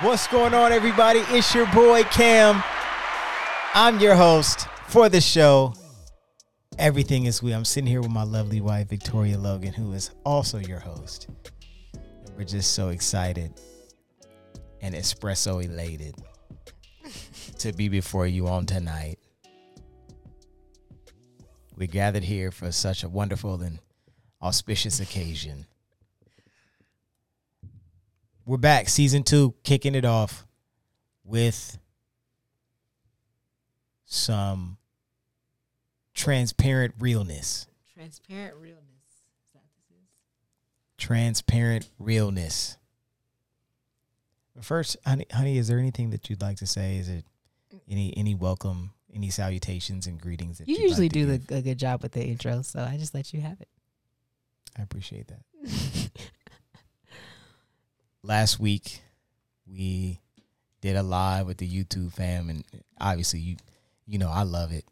What's going on, everybody? It's your boy Cam. I'm your host for the show. Everything is we. I'm sitting here with my lovely wife, Victoria Logan, who is also your host. We're just so excited and espresso elated to be before you on tonight. We gathered here for such a wonderful and auspicious occasion. We're back, season two, kicking it off with some transparent realness. Transparent realness. Is that what this is? Transparent realness. First, honey, honey, is there anything that you'd like to say? Is it any any welcome, any salutations and greetings that You usually like to do the, a good job with the intro, so I just let you have it. I appreciate that. Last week, we did a live with the YouTube fam, and obviously, you you know I love it.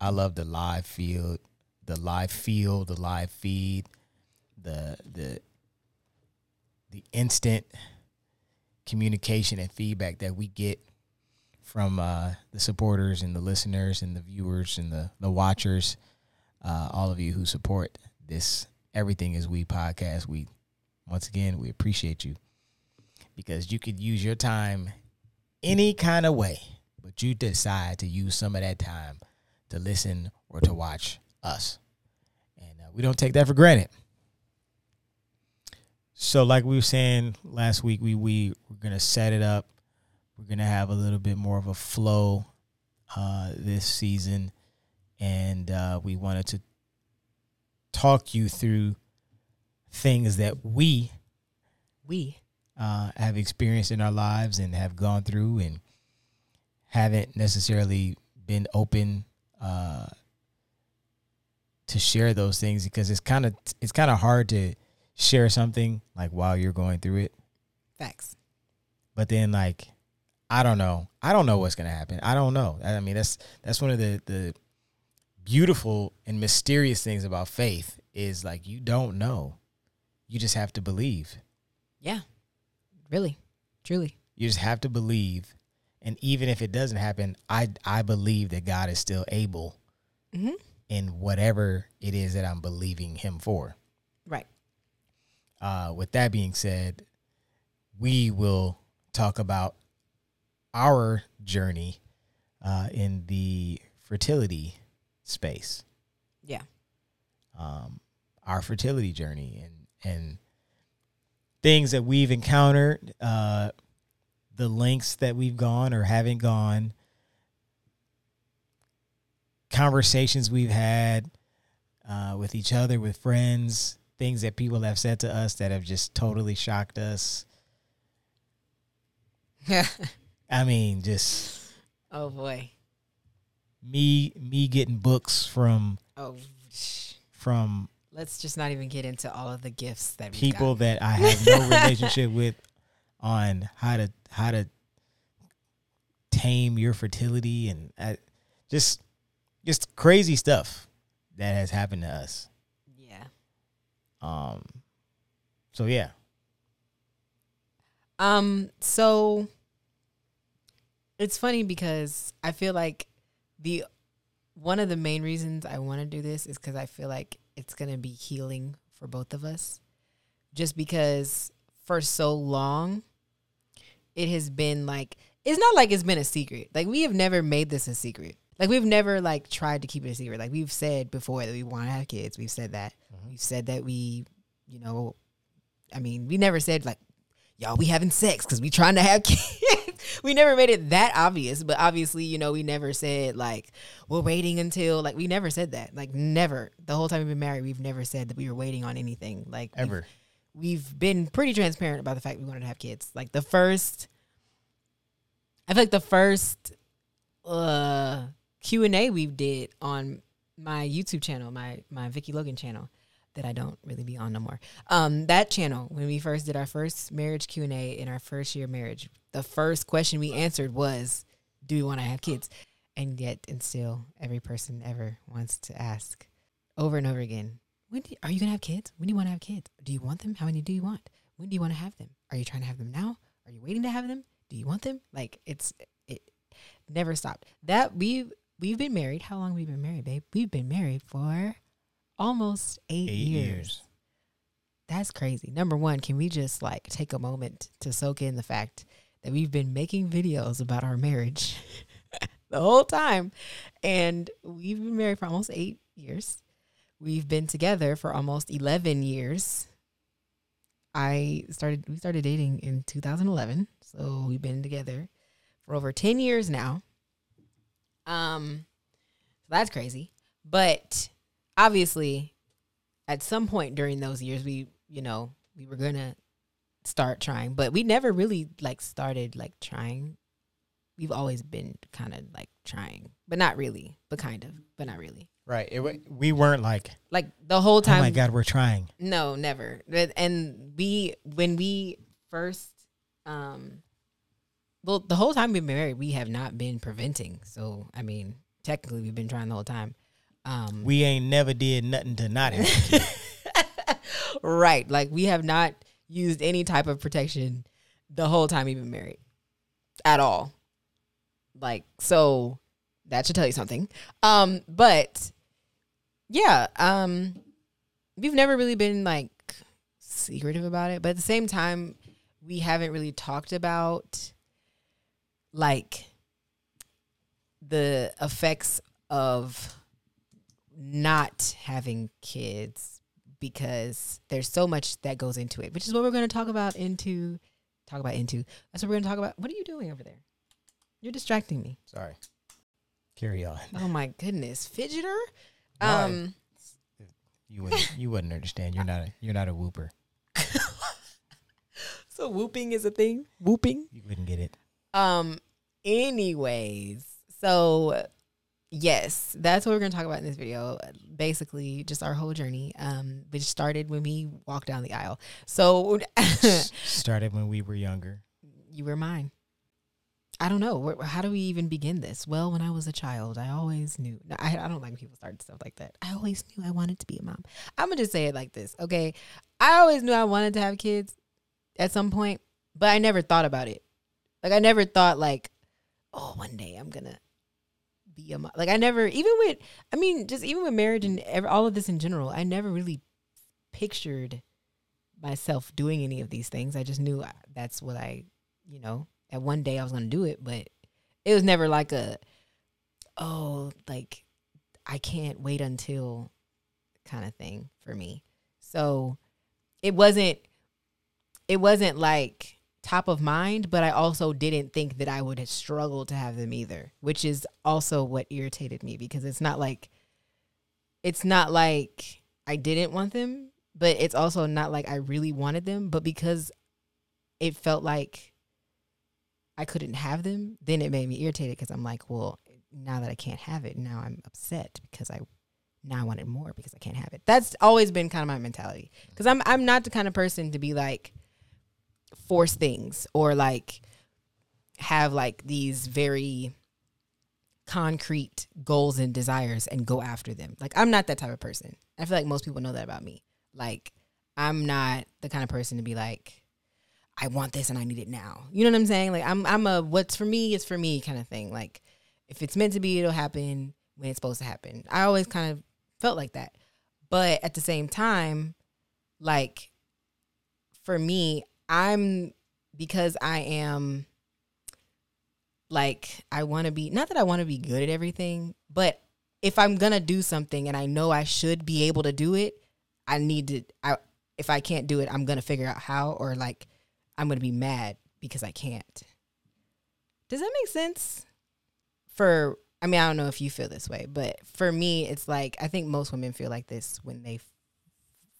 I love the live field, the live feel, the live feed, the the the instant communication and feedback that we get from uh, the supporters and the listeners and the viewers and the the watchers, uh, all of you who support this Everything Is We podcast. We once again we appreciate you because you could use your time any kind of way, but you decide to use some of that time to listen or to watch us, and uh, we don't take that for granted. So, like we were saying last week, we we we're gonna set it up. We're gonna have a little bit more of a flow uh, this season, and uh, we wanted to talk you through things that we We. uh, have experienced in our lives and have gone through and haven't necessarily been open uh, to share those things because it's kind of it's kind of hard to share something like while you're going through it. Facts. but then like i don't know. I don't know what's gonna happen. I don't know. I mean that's that's one of the the beautiful and mysterious things about faith is like you don't know you just have to believe Yeah. Really. Truly. you just have to believe and even if it doesn't happen i i believe that god is still able Mm-hmm. in whatever it is that i'm believing him for Right. uh, with that being said, we will talk about our journey uh, in the fertility space, Yeah. um, our fertility journey, and and things that we've encountered, uh, the lengths that we've gone or haven't gone, conversations we've had uh, with each other, with friends, things that people have said to us that have just totally shocked us. I mean, just oh boy. me me getting books from Oh. From Let's just not even get into all of the gifts that people that I have no relationship with on how to how to tame your fertility and uh, just just crazy stuff that has happened to us. Yeah. Um so yeah. Um, so it's funny because I feel like the one of the main reasons I want to do this is because I feel like it's gonna be healing for both of us. Just because for so long it has been like it's not like it's been a secret. Like we have never made this a secret. Like we've never like tried to keep it a secret. Like we've said before that we want to have kids. We've said that. Mm-hmm. We've said that we, you know, I mean, we never said like y'all we having sex because we trying to have kids. We never made it that obvious but obviously you know we never said like we're waiting until like we never said that. Like never. The whole time we've been married we've never said that we were waiting on anything. Like we've- Ever. we've been pretty transparent about the fact we wanted to have kids. Like the first i feel like the first uh q&a we did on my youtube channel my my vicky logan channel that I don't really be on no more. Um, that channel when we first did our first marriage Q and A in our first year marriage, the first question we answered was, "Do we want to have kids?" And yet, and still, every person ever wants to ask over and over again, "When do are you gonna have kids? When do you want to have kids? Do you want them? How many do you want? When do you want to have them? Are you trying to have them now? are you waiting to have them? Do you want them? Like it's it never stopped. That we we've been married. How long have we been married, babe? We've been married for almost eight, Eight years. years. That's crazy. Number one, can we just like take a moment to soak in the fact that we've been making videos about our marriage the whole time, and we've been married for almost eight years. We've been together for almost eleven years. I started we started dating in 2011, so we've been together for over 10 years now. Um so that's crazy. But obviously at some point during those years we, you know, we were going to start trying, but we never really like started like trying. We've always been kind of like trying, but not really, but kind of, but not really. Right. It, we weren't like, Like the whole time oh my God, we're trying. no, never. And we when we first um well the whole time we've been married, we have not been preventing. So I mean, technically we've been trying the whole time. Um We ain't never did nothing to not have right. Like we have not used any type of protection the whole time we've been married. At all. Like so that should tell you something. Um but yeah, um we've never really been like secretive about it, but at the same time we haven't really talked about like the effects of not having kids because there's so much that goes into it, which is what we're going to talk about into talk about into. That's what we're going to talk about. What are you doing over there? You're distracting me. Sorry. Carry on. Oh my goodness, fidgeter. Why? Um, You wouldn't. You wouldn't understand. You're not. A, you're not a whooper. so whooping is a thing. Whooping. You wouldn't get it. Um. Anyways, so yes, that's what we're gonna talk about in this video. Basically, just our whole journey. Um, which started when we walked down the aisle. So Started when we were younger. you were mine. I don't know. Where, how do we even begin this? Well, when I was a child, I always knew. no, I, I don't like when people start stuff like that. I always knew I wanted to be a mom. I'm gonna just say it like this, okay? I always knew I wanted to have kids at some point, but I never thought about it. Like I never thought like, oh, one day I'm gonna be Like I never, even with, I mean, just even with marriage and ever, all of this in general, I never really pictured myself doing any of these things. I just knew I- that's what I, you know, at one day I was gonna do it, but it was never like a, oh, like I can't wait until kind of thing for me. So it wasn't, it wasn't like top of mind, but I also didn't think that I would struggle to have them either, which is also what irritated me because it's not like, it's not like I didn't want them, but it's also not like I really wanted them, but because it felt like I couldn't have them, then it made me irritated because I'm like, well, now that I can't have it, now I'm upset because I now I wanted more because I can't have it. That's always been kind of my mentality because I'm I'm not the kind of person to be like force things or like have like these very concrete goals and desires and go after them. Like I'm not that type of person. I feel like most people know that about me. Like I'm not the kind of person to be like I want this and I need it now. You know what I'm saying? Like I'm I'm a what's for me is for me kind of thing. Like if it's meant to be, it'll happen when it's supposed to happen. I always kind of felt like that. But at the same time, like for me, I'm because I am like I want to be not that I want to be good at everything, but if I'm going to do something and I know I should be able to do it, I need to I if I can't do it, I'm going to figure out how or like I'm going to be mad because I can't. Does that make sense? For I mean, I don't know if you feel this way, but for me, it's like I think most women feel like this when they f-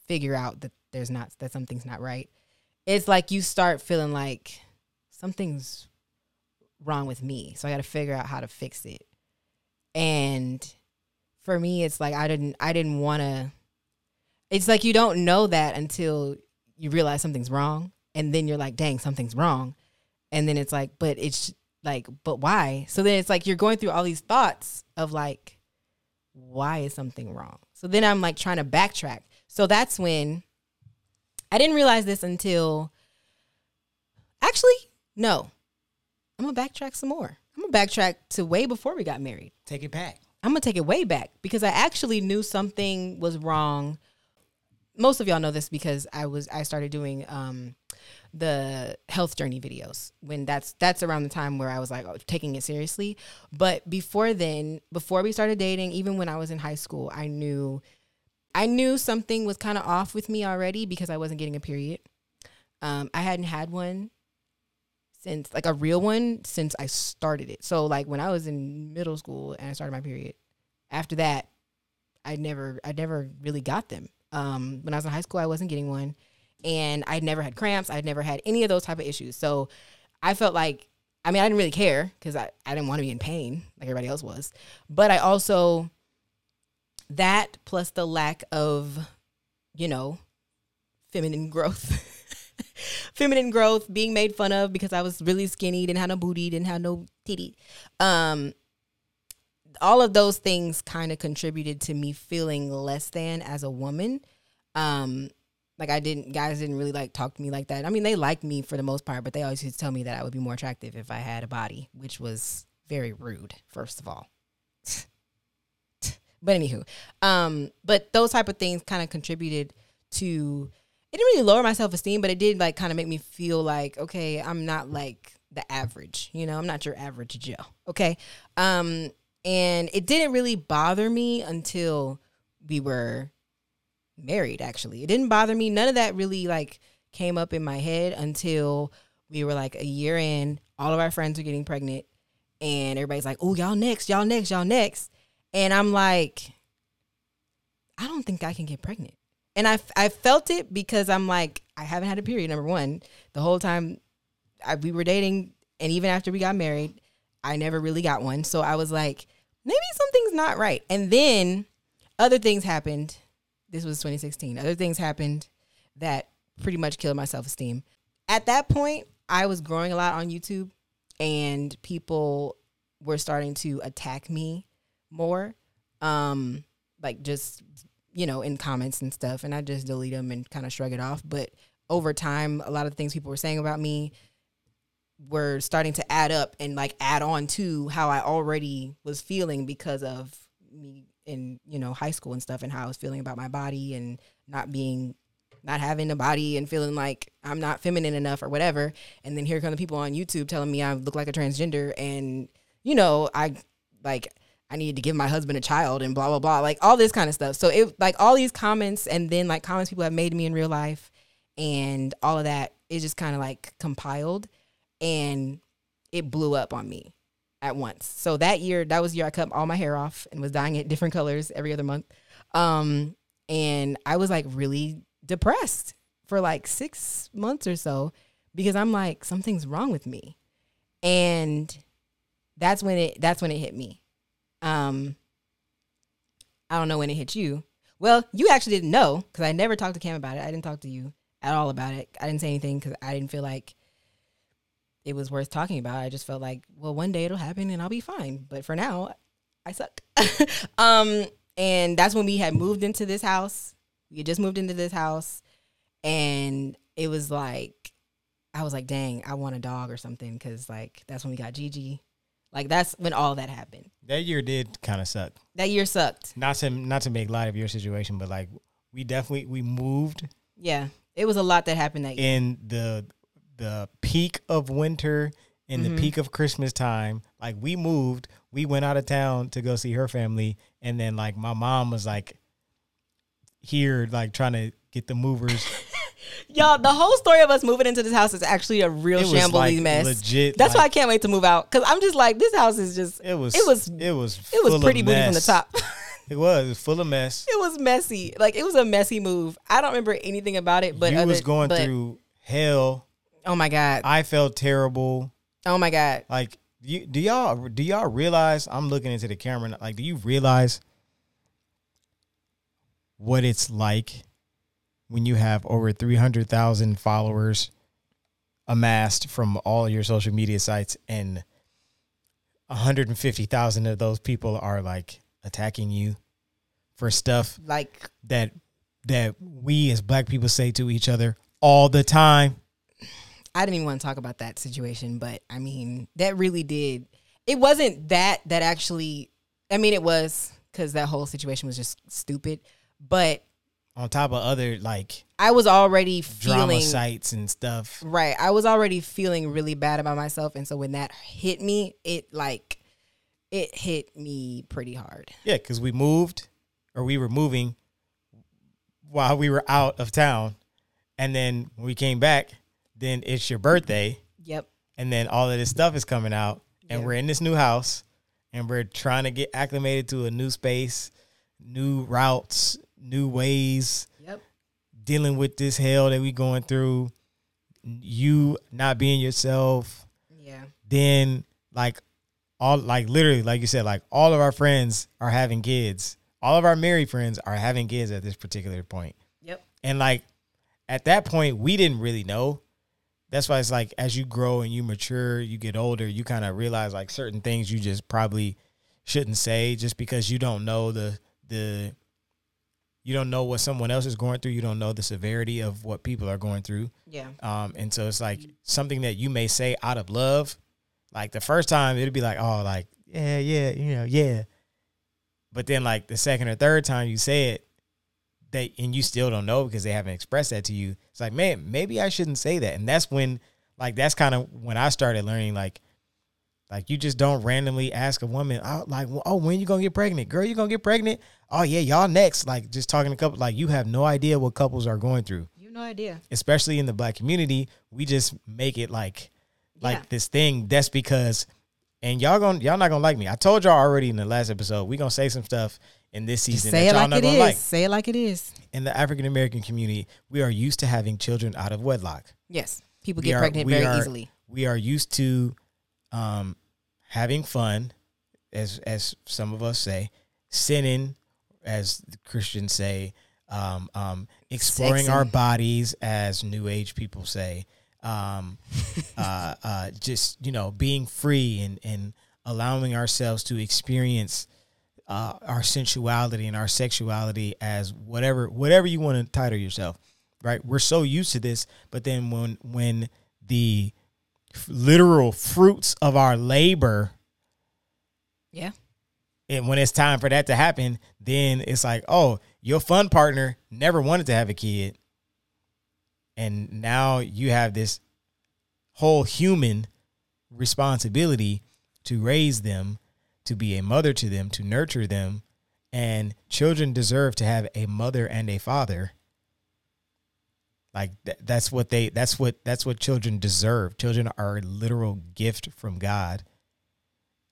figure out that there's not that something's not right. It's like you start feeling like something's wrong with me, so I got to figure out how to fix it. And for me, it's like I didn't I didn't want to. It's like you don't know that until you realize something's wrong, and then you're like, "Dang, something's wrong," and then it's like, "But it's like, but why?" So then it's like you're going through all these thoughts of like, "Why is something wrong?" So then I'm like trying to backtrack. So that's when I didn't realize this until actually No, I'm gonna backtrack some more. I'm gonna backtrack to way before we got married. Take it back. I'm gonna take it way back because I actually knew something was wrong. Most of y'all know this because I was I started doing um, the health journey videos when that's that's around the time where I was like oh, taking it seriously. But before then, before we started dating, even when I was in high school, I knew I knew something was kind of off with me already because I wasn't getting a period. Um, I hadn't had one since like a real one since I started it. So like when I was in middle school and I started my period, after that, I never I never really got them. Um, when I was in high school, I wasn't getting one, and I'd never had cramps. I'd never had any of those type of issues. So I felt like I mean I didn't really care because I I didn't want to be in pain like everybody else was, but I also that plus the lack of you know feminine growth feminine growth, being made fun of because I was really skinny, didn't have no booty, didn't have no titty. Um, all of those things kind of contributed to me feeling less than as a woman. Um, like I didn't, guys didn't really like talk to me like that. I mean, they liked me for the most part, but they always used to tell me that I would be more attractive if I had a body, which was very rude, first of all. But anywho, um, but those type of things kind of contributed to it didn't really lower my self esteem, but it did like kind of make me feel like, okay, I'm not like the average, you know, I'm not your average Joe. Okay. Um, and it didn't really bother me until we were married, actually. It didn't bother me. None of that really like came up in my head until we were like a year in. All of our friends were getting pregnant, and everybody's like, oh, y'all next, y'all next, y'all next. And I'm like, I don't think I can get pregnant and I, I felt it because I'm like I haven't had a period. Number one, the whole time I, we were dating, and even after we got married, I never really got one. So I was like, maybe something's not right. And then other things happened. This was 2016. Other things happened that pretty much killed my self esteem. At that point, I was growing a lot on YouTube, and people were starting to attack me more. Um, like just you know, in comments and stuff, and I just delete them and kind of shrug it off. But over time, a lot of things people were saying about me were starting to add up and like add on to how I already was feeling because of me in you know high school and stuff, and how I was feeling about my body and not being not having a body and feeling like I'm not feminine enough or whatever. And then here come the people on YouTube telling me I look like a transgender and you know, I like I needed to give my husband a child and blah blah blah, like all this kind of stuff. So it like all these comments and then like comments people have made to me in real life and all of that is just kind of like compiled and it blew up on me at once. So that year, that was the year I cut all my hair off and was dyeing it different colors every other month. Um, and I was like really depressed for like six months or so because I'm like something's wrong with me, and that's when it that's when it hit me. Um, I don't know when it hit you. Well, you actually didn't know because I never talked to Cam about it. I didn't talk to you at all about it. I didn't say anything because I didn't feel like it was worth talking about. I just felt like, well, one day it'll happen and I'll be fine. But for now, I suck. um, and that's when we had moved into this house. We had just moved into this house, and it was like, I was like, dang, I want a dog or something because like that's when we got Gigi. Like that's when all that happened. That year did kind of suck. That year sucked. Not to not to make light of your situation, but like we definitely we moved. Yeah, it was a lot that happened that year. In the the peak of winter, in mm-hmm. the peak of Christmas time, like we moved. We went out of town to go see her family, and then like my mom was like here, like trying to get the movers. Y'all, the whole story of us moving into this house is actually a real shambly like mess. Legit. That's like, why I can't wait to move out because I'm just like this house is just. It was. It was. It was. It was pretty booty from the top. it was. It was full of mess. It was messy. Like it was a messy move. I don't remember anything about it, but you other, was going but, through hell. Oh my god. I felt terrible. Oh my god. Like you, do y'all do y'all realize I'm looking into the camera like do you realize what it's like when you have over 300,000 followers amassed from all your social media sites and 150,000 of those people are like attacking you for stuff like that that we as black people say to each other all the time. I didn't even want to talk about that situation, but I mean, that really did. It wasn't that that actually. I mean, it was because that whole situation was just stupid. But On top of other like I was already drama feeling sites and stuff. right. I was already feeling really bad about myself, and so when that hit me, it like it hit me pretty hard. Yeah, because we moved or we were moving while we were out of town. And then when we came back, then it's your birthday. Yep. And then all of this stuff is coming out. And Yeah. we're in this new house and we're trying to get acclimated to a new space, new routes, new ways, Yep. dealing with this hell that we going through. You not being yourself. Yeah. then like all like literally like you said like all of our friends are having kids all of our married friends are having kids at this particular point Yep. and like at that point we didn't really know that's why it's like as you grow and you mature you get older you kind of realize like certain things you just probably shouldn't say just because you don't know the the you don't know what someone else is going through you don't know the severity of what people are going through Yeah. um, and so it's like something that you may say out of love. Like the first time it'd be like, oh, like, yeah, yeah, you know, yeah. But then like the second or third time you say it, they and you still don't know because they haven't expressed that to you. It's like, man, maybe I shouldn't say that. And that's when like that's kind of when I started learning like like you just don't randomly ask a woman, oh, like, oh, when you gonna get pregnant? Girl, you gonna get pregnant? Oh yeah, y'all next. Like just talking to couple like you have no idea what couples are going through You have no idea. especially in the black community, we just make it like like Yeah. this thing. That's because and y'all gonna y'all not gonna like me. I told y'all already in the last episode, we gonna say some stuff in this Just season say that it like it like. Say it like it is. In the African American community, we are used to having children out of wedlock. Yes. People We get are- pregnant very are- easily. We are used to um having fun, as as some of us say, sinning, as the Christians say, um, um, exploring our bodies, as New Age people say, um, uh, uh, just you know, being free and and allowing ourselves to experience uh, our sensuality and our sexuality as whatever whatever you want to title yourself, right? We're so used to this, but then when when the literal fruits of our labor Yeah. and when it's time for that to happen, then it's like, oh, your fun partner never wanted to have a kid. And now you have this whole human responsibility to raise them, to be a mother to them, to nurture them. And children deserve to have a mother and a father. Like th- that's what they that's what that's what children deserve. Children are a literal gift from God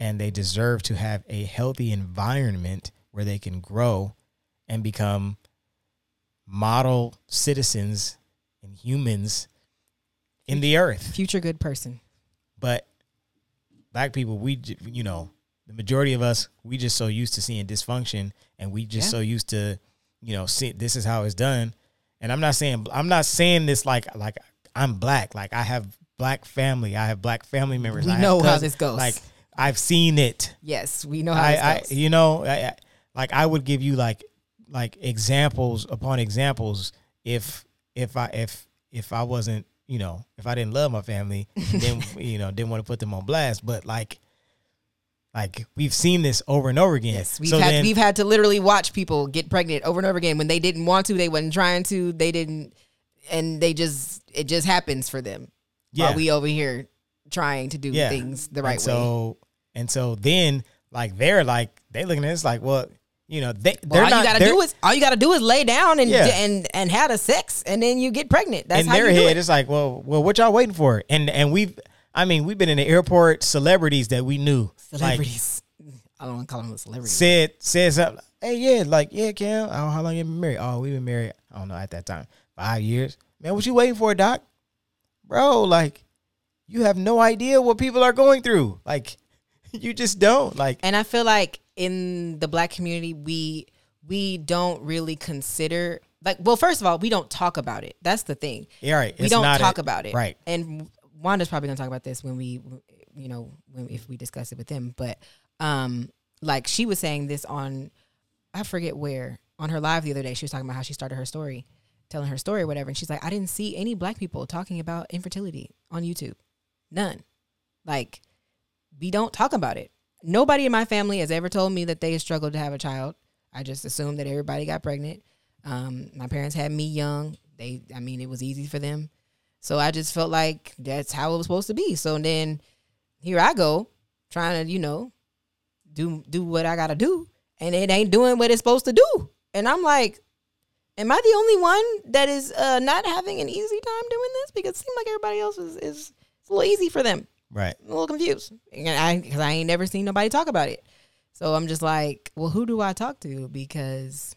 and they deserve to have a healthy environment where they can grow and become model citizens and humans in the earth. Future good person. But black people, we you know, the majority of us, we just so used to seeing dysfunction, and we just Yeah. so used to, you know, see this is how it's done. And I'm not saying I'm not saying this like like I'm black, like I have black family, I have black family members. We I know how this goes. Like I've seen it. Yes, we know how I, this I goes. you know, I, I- like I would give you like like examples upon examples if if I if if I wasn't you know if I didn't love my family then you know didn't want to put them on blast but like like we've seen this over and over again Yes, we've so had then we've had to literally watch people get pregnant over and over again when they didn't want to, they wasn't trying to, they didn't, and they just it just happens for them. yeah While we over here trying to do Yeah. things the right and way. so and so then like they're like they looking at this like well you know they Well, they're all not you gotta do is all you gotta do is lay down and Yeah. and and have a sex, and then you get pregnant. That's in how their you do head, it. it's like, well, well, what y'all waiting for? And and we've, I mean, we've been in the airport, celebrities that we knew, like Celebrities. I don't want to call them a celebrity. said said something. Hey, yeah, like yeah, Cam. Oh, how long you been married? Oh, we've been married. I don't know at that time, five years. Man, what you waiting for, Doc? Bro, like, you have no idea what people are going through. Like, you just don't. Like, And I feel like in the black community, we we don't really consider like well, first of all, we don't talk about it. That's the thing. yeah, right. we it's don't talk about it. Right. And Wanda's probably gonna talk about this when we you know, when if we discuss it with them. But um like she was saying this on I forget where, on her live the other day, she was talking about how she started her story. telling her story or whatever, and she's like, I didn't see any black people talking about infertility on YouTube, none. Like, we don't talk about it. Nobody in my family has ever told me that they struggled to have a child. I just assumed that everybody got pregnant. Um, my parents had me young. They, I mean, it was easy for them. So I just felt like that's how it was supposed to be. So then here I go trying to, you know, do do what I gotta do, and it ain't doing what it's supposed to do. And I'm like, am I the only one that is uh, not having an easy time doing this? Because it seems like everybody else is is it's a little easy for them. Right. I'm a little confused, and I because I ain't never seen nobody talk about it. So I'm just like, well, who do I talk to? Because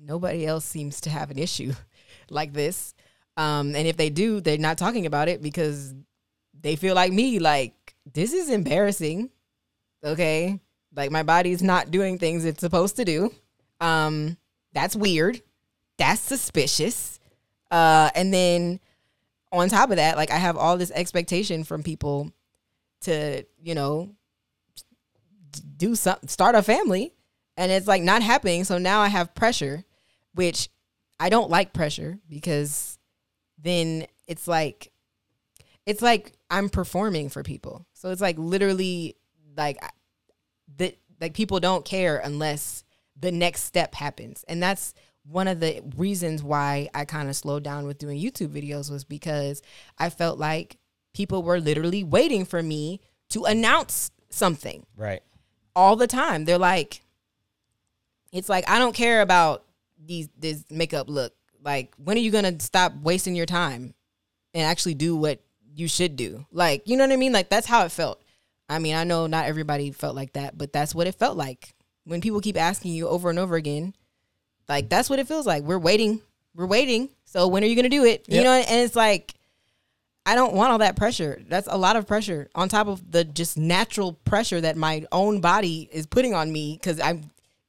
nobody else seems to have an issue like this. Um, and if they do, they're not talking about it because they feel like me, like this is embarrassing. Okay. Like my body's not doing things it's supposed to do. Um, that's weird. That's suspicious. Uh, and then on top of that, like I have all this expectation from people to, you know, do some start a family, and it's like not happening. So now I have pressure, which I don't like pressure because then it's like it's like I'm performing for people. So it's like literally like that like people don't care unless the next step happens. And that's one of the reasons why I kind of slowed down with doing YouTube videos was because I felt like people were literally waiting for me to announce something Right. all the time. They're like, it's like I don't care about these this makeup look. Like, when are you gonna stop wasting your time and actually do what you should do? Like, you know what I mean? Like that's how it felt. I mean, I know not everybody felt like that, but that's what it felt like when people keep asking you over and over again. Like that's what it feels like. We're waiting. We're waiting. So when are you gonna do it? You know, and it's like I don't want all that pressure. That's a lot of pressure on top of the just natural pressure that my own body is putting on me because I'm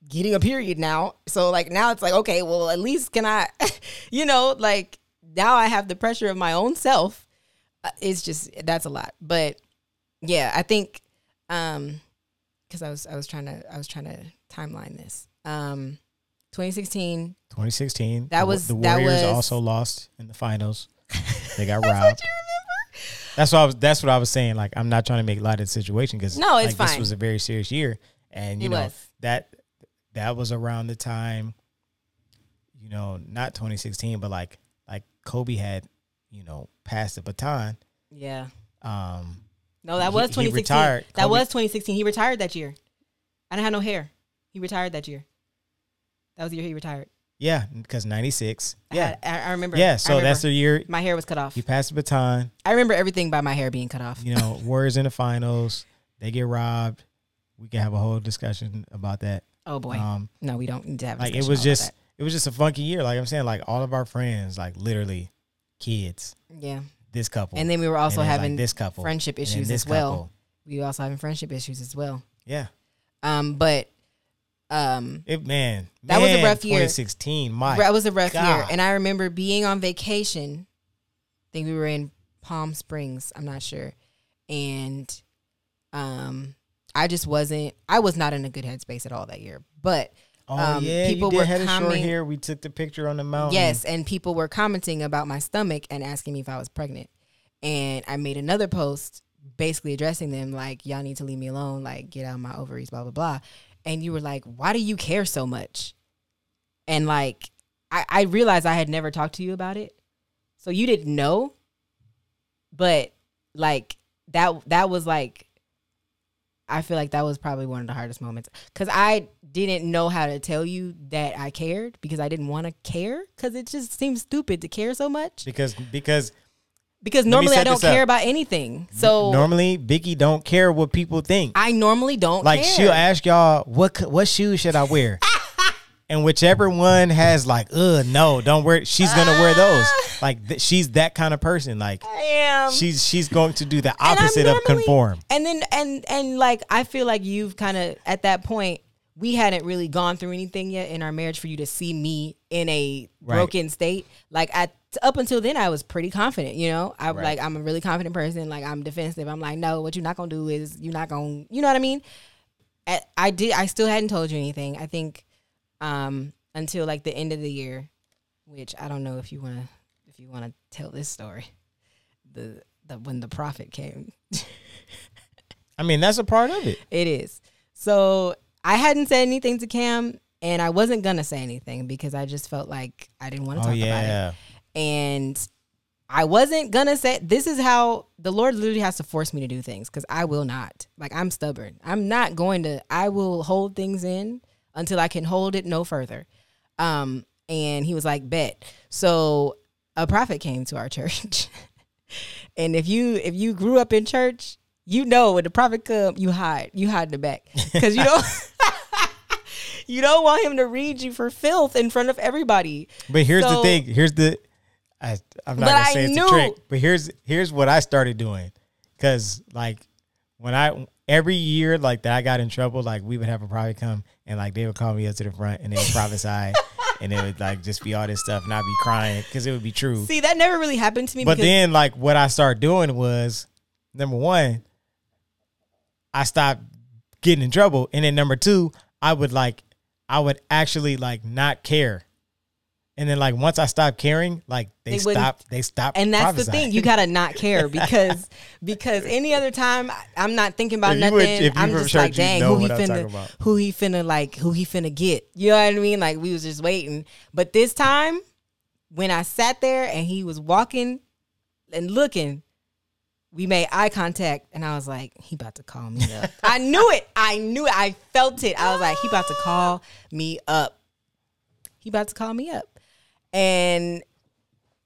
getting a period now. So like now it's like, okay, well at least can I, you know, like now I have the pressure of my own self. Uh, It's just that's a lot. But yeah, I think um because I was I was trying to I was trying to timeline this. Um 2016 2016. That the, was- the that Warriors was- also lost in the finals. They got robbed. That's what I was. That's what I was saying. Like I'm not trying to make light of the situation because No, it's like, This was a very serious year, and you It know was. that that was around the time, you know, not 2016, but like like Kobe had, you know, passed the baton. Yeah. Um, No, that He- was he 2016. retired. That Kobe- was 2016. He retired that year. I didn't have no hair. He retired that year. That was the year he retired. yeah, because 96. Yeah, I, I remember. yeah. So that's the year my hair was cut off. he passed the baton. I remember everything by my hair being cut off. You know, Warriors in the finals. They get robbed. We can have a whole discussion about that. Oh boy, Um, no, we don't need to have. like it was just it was just a funky year. Like I'm saying, like all of our friends, like literally kids, yeah. this couple, And then we were also then, like, having this couple, friendship issues as well. couple. We were also having friendship issues as well. Yeah, Um, but um, it man, That was a rough year. 2016, my that was a rough year, and I remember being on vacation. I think we were in Palm Springs. I'm not sure, and um, I just wasn't. I was not in a good headspace at all that year. But oh um, yeah, people were had a short comment- hair. We took the picture on the mountain. yes, and people were commenting about my stomach and asking me if I was pregnant. And I made another post basically addressing them like, y'all need to leave me alone, like get out of my ovaries, blah blah blah. And you were like, why do you care so much? And like, I, I realized I had never talked to you about it, so you didn't know. But like that, that was like I feel like that was probably one of the hardest moments because I didn't know how to tell you that I cared because I didn't want to care because it just seems stupid to care so much. because because Because normally I don't this up. care about anything. So normally Vicky don't care what people think. I normally don't like care. she'll ask y'all what what shoes should I wear, and whichever one has like, ugh, no, don't wear. She's gonna wear those. Ah. Like th- she's that kind of person. Like I am. she's she's going to do the opposite of conform. And then and and like I feel like you've kind of at that point we hadn't really gone through anything yet in our marriage for you to see me in a Right. broken state. Like at up until then I was pretty confident, you know. I Right. like I'm a really confident person, like I'm defensive. I'm like, "No, what you're not going to do is you're not gonna. you know what I mean?" I, I did I still hadn't told you anything. I think um until like the end of the year which I don't know if you want to if you want to tell this story. The the when the prophet came. I mean, that's a part of it. It is. So I hadn't said anything to Cam, and I wasn't gonna say anything because I just felt like I didn't want to Oh talk about it. And I wasn't gonna say this is how the Lord literally has to force me to do things because I will not. Like I'm stubborn. I'm not going to. I will hold things in until I can hold it no further. Um, and he was like, "Bet." So a prophet came to our church, and if you if you grew up in church, you know when the prophet come, you hide. You hide in the back because you don't. You don't want him to read you for filth in front of everybody. But here's the thing. Here's the. I, I'm not gonna I say it's knew- a trick. But here's here's what I started doing, because like when I every year like that I got in trouble, like we would have a prophet come and like they would call me up to the front and they would prophesy, and it would like just be all this stuff, and I'd be crying because it would be true. See, that never really happened to me. But then, like, what I started doing was number one, I stopped getting in trouble, and then number two, I would like, I would actually like not care, and then like once I stopped caring, like they, They stopped, they stopped, and that's the thing you gotta not care because because any other time I'm not thinking about If nothing. would- I'm just like, dang, who he finna, who he finna like, who he finna get. You know what I mean? Like we was just waiting. But this time, when I sat there and he was walking and looking, we made eye contact, and I was like, he about to call me up. I knew it. I knew it. I felt it. I was like, he about to call me up. He about to call me up, and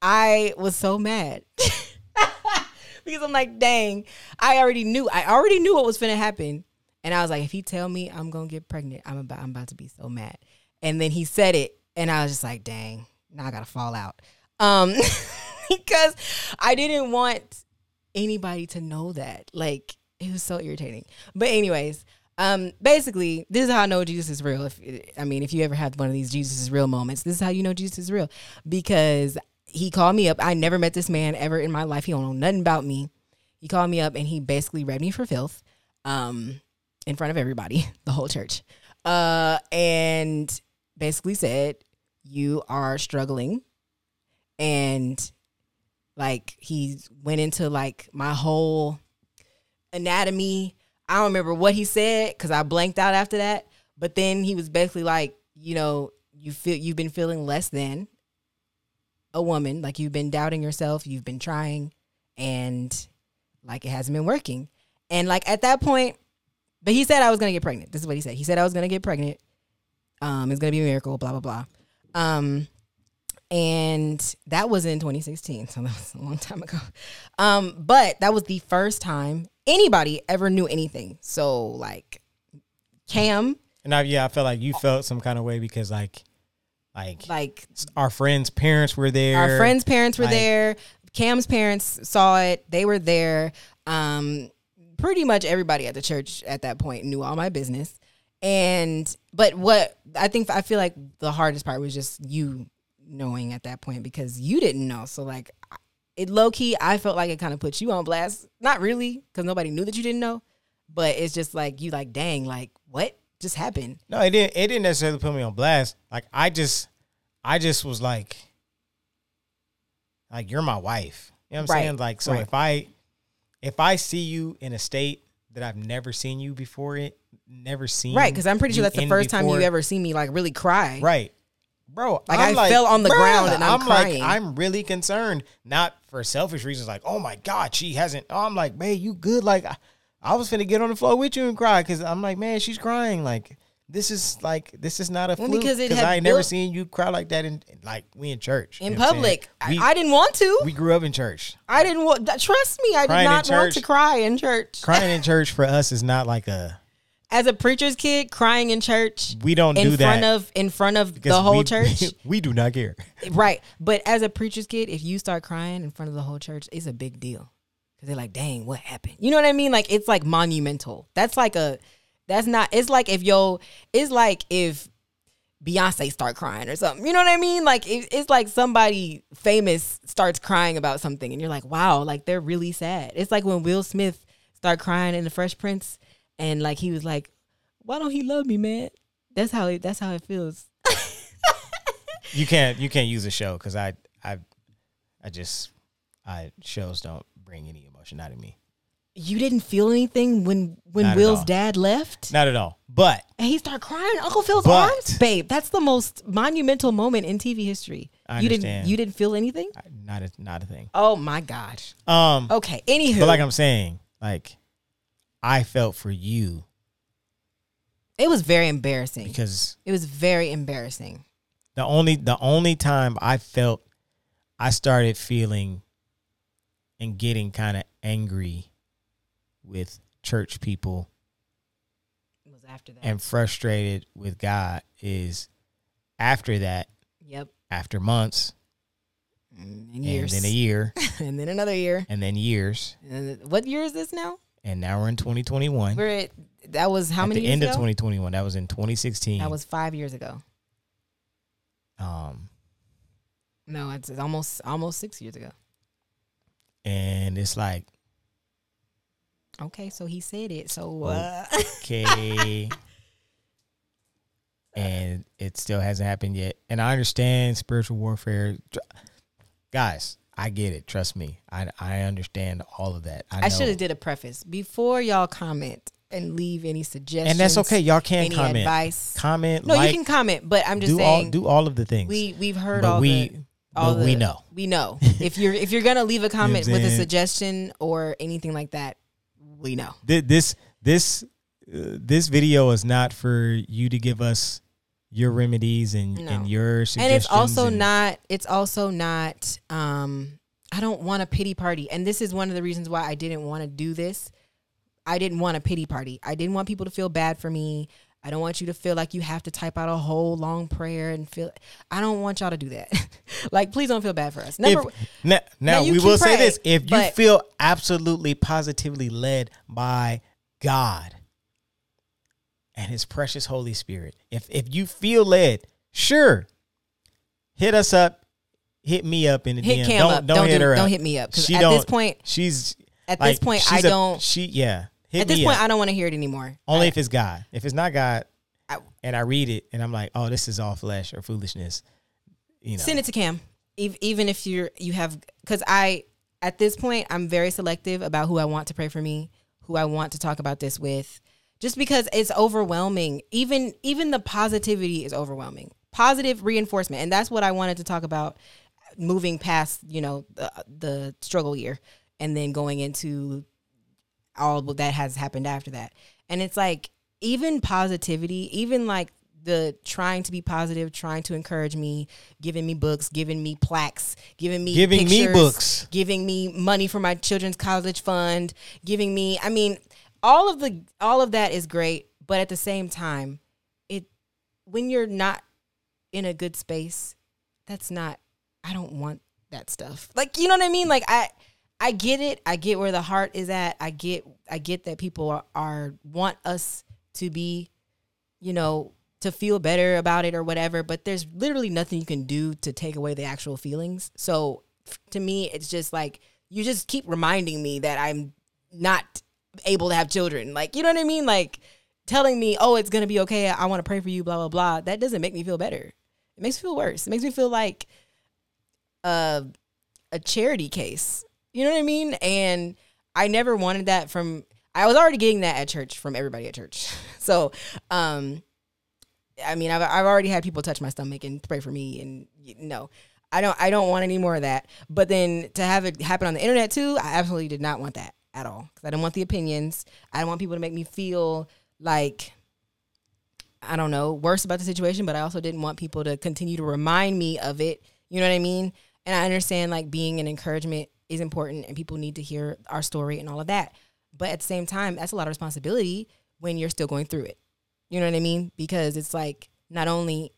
I was so mad because I'm like, dang, I already knew. I already knew what was gonna happen, and I was like, if he tell me I'm gonna get pregnant, I'm about I'm about to be so mad. And then he said it, and I was just like, dang, now I gotta fall out, um, because I didn't want anybody to know that. Like it was so irritating. But anyways, um, basically, this is how I know Jesus is real. If I mean, if you ever had one of these Jesus is real moments, this is how you know Jesus is real because he called me up. I never met this man ever in my life. He don't know nothing about me. He called me up and he basically read me for filth, um, in front of everybody, the whole church, uh, and basically said, "You are struggling," and like he went into like my whole anatomy. I don't remember what he said because I blanked out after that. But then he was basically like, you know, you feel you've been feeling less than a woman, like you've been doubting yourself, you've been trying, and like it hasn't been working. And like at that point, but he said I was gonna get pregnant. This is what he said. He said I was gonna get pregnant. Um, it's gonna be a miracle. Blah blah blah. Um, and that was in 2016 so that was a long time ago um but that was the first time anybody ever knew anything. So like cam and I, yeah, I felt like you felt some kind of way because like, like like our friends' parents were there. our friends parents were like- there. Cam's parents saw it. They were there. Um pretty much everybody at the church at that point knew all my business. And but what i think i feel like the hardest part was just you knowing at that point because you didn't know. So like it low key i felt like it kind of put you on blast not really because nobody knew that you didn't know but it's just like you like dang like what just happened No, it didn't. It didn't necessarily put me on blast. Like I just, I just was like, like you're my wife. You know what I'm Right, saying? Like, so right. if I, if I see you in a state that I've never seen you before, it never seen right because i'm pretty sure that's the first time you before. ever see me like really cry Right. Bro, Like, I'm I fell on the bruh, ground and I'm like, crying. I'm really concerned, not for selfish reasons, like, oh my God, she hasn't. Oh, I'm like, man, you good? Like, I, I was finna get on the floor with you and cry because I'm like, man, she's crying. Like, this is like, this is not a Well, fluke because it I ain't never seen you cry like that in like we in church in you know what I'm public saying? I, didn't want to We, we grew up in church. I didn't want. Trust me, I did Crying not want to cry in church. Crying in church for us is not like a. As a preacher's kid, crying in church We don't in do front that of in front of the whole we, church, We do not care. right? But as a preacher's kid, if you start crying in front of the whole church, it's a big deal because they're like, "Dang, what happened?" You know what I mean? Like it's like monumental. That's like a. That's not. It's like if yo. It's like if Beyonce start crying or something. You know what I mean? Like it, it's like somebody famous starts crying about something, and you're like, wow, like they're really sad. It's like when Will Smith start crying in The Fresh Prince, and like he was like, why don't he love me, man? That's how it. That's how it feels. you can't you can't use a show because I I I just I shows don't bring any emotion out of me. You didn't feel anything when when Not Will's dad left, Not at all. But and he started crying. Uncle Phil's But- arms, babe. That's the most monumental moment in TV history. I you didn't you didn't feel anything? Not a not a thing. Oh my gosh. Um, Okay. Anywho, but like I'm saying, like I felt for you it was very embarrassing. because It was very embarrassing. the only the only time I felt I started feeling and getting kind of angry with church people It was after that. and frustrated with God is after that, yep. after months And and years. then a year and then another year. and then years And then- what year is this now? And now we're in 2021. We're at that was how At many the end ago? of 2021, that was in 2016. that was five years ago. um No, it's, it's almost almost six years ago. and it's like Okay, so he said it. So uh, okay and it still hasn't happened yet and i understand spiritual warfare guys i get it. Trust me. I i understand all of that. I, I should have did a preface. Before y'all comment and leave any suggestions. and that's okay. Y'all can Any comment. advice? comment No, like you can comment, but I'm just do saying all do all of the things. We we've heard but all we the all but we know. We know. If you're if you're gonna leave a comment with a suggestion or anything like that, we know. Th- this this uh, this video is not for you to give us your remedies and No. and your suggestions and it's also and- not it's also not um i don't want a pity party. And this is one of the reasons why i didn't want to do this. I didn't want a pity party. I didn't want people to feel bad for me. I don't want you to feel like you have to type out a whole long prayer and feel i don't want y'all to do that. Like please don't feel bad for us. Number if, now, now you we will say this. If you feel absolutely positively led by god and his precious holy spirit if if you feel led sure hit us up hit me up in the hit DM. cam don't, up don't, don't, hit do, her don't up. hit me up because She at this point she's at like, this point i don't she yeah at this point up. i don't want to hear it anymore only I- if it's god if it's not god I- and i read it and i'm like oh this is all flesh or foolishness you know Send it to Cam, even if you're you have because I at this point I'm very selective about who I want to pray for me, who I want to talk about this with, just because it's overwhelming. Even even the positivity is overwhelming. Positive reinforcement, and that's what I wanted to talk about. Moving past you know the, the struggle year, and then going into all that has happened after that, and it's like even positivity, even like the trying to be positive, trying to encourage me, giving me books, giving me plaques, giving me Giving me books. giving me money for my children's college fund, giving me I mean, all of the all of that is great, but at the same time, it when you're not in a good space, that's not I don't want that stuff. Like, you know what I mean? Like I I get it. I get where the heart is at. I get I get that people are, are want us to be, you know, to feel better about it or whatever, but there's literally nothing you can do to take away the actual feelings. So to me, it's just like you just keep reminding me that I'm not able to have children. Like, you know what I mean? Like telling me, "Oh, it's to be okay. I want to pray for you, blah blah blah." That doesn't make me feel better. It makes me feel worse. It makes me feel like a a charity case. You know what I mean? And I never wanted that from I was already getting that at church from everybody at church. So, um I mean, I've I've already had people touch my stomach and pray for me and you know, I don't I don't want any more of that. But then to have it happen on the internet too, I absolutely did not want that at all cuz I didn't want the opinions. I didn't want people to make me feel like I don't know, worse about the situation, but I also didn't want people to continue to remind me of it. You know what I mean? And I understand like being an encouragement is important and people need to hear our story and all of that. But at the same time, that's a lot of responsibility when you're still going through it. You know what I mean? Because it's like not only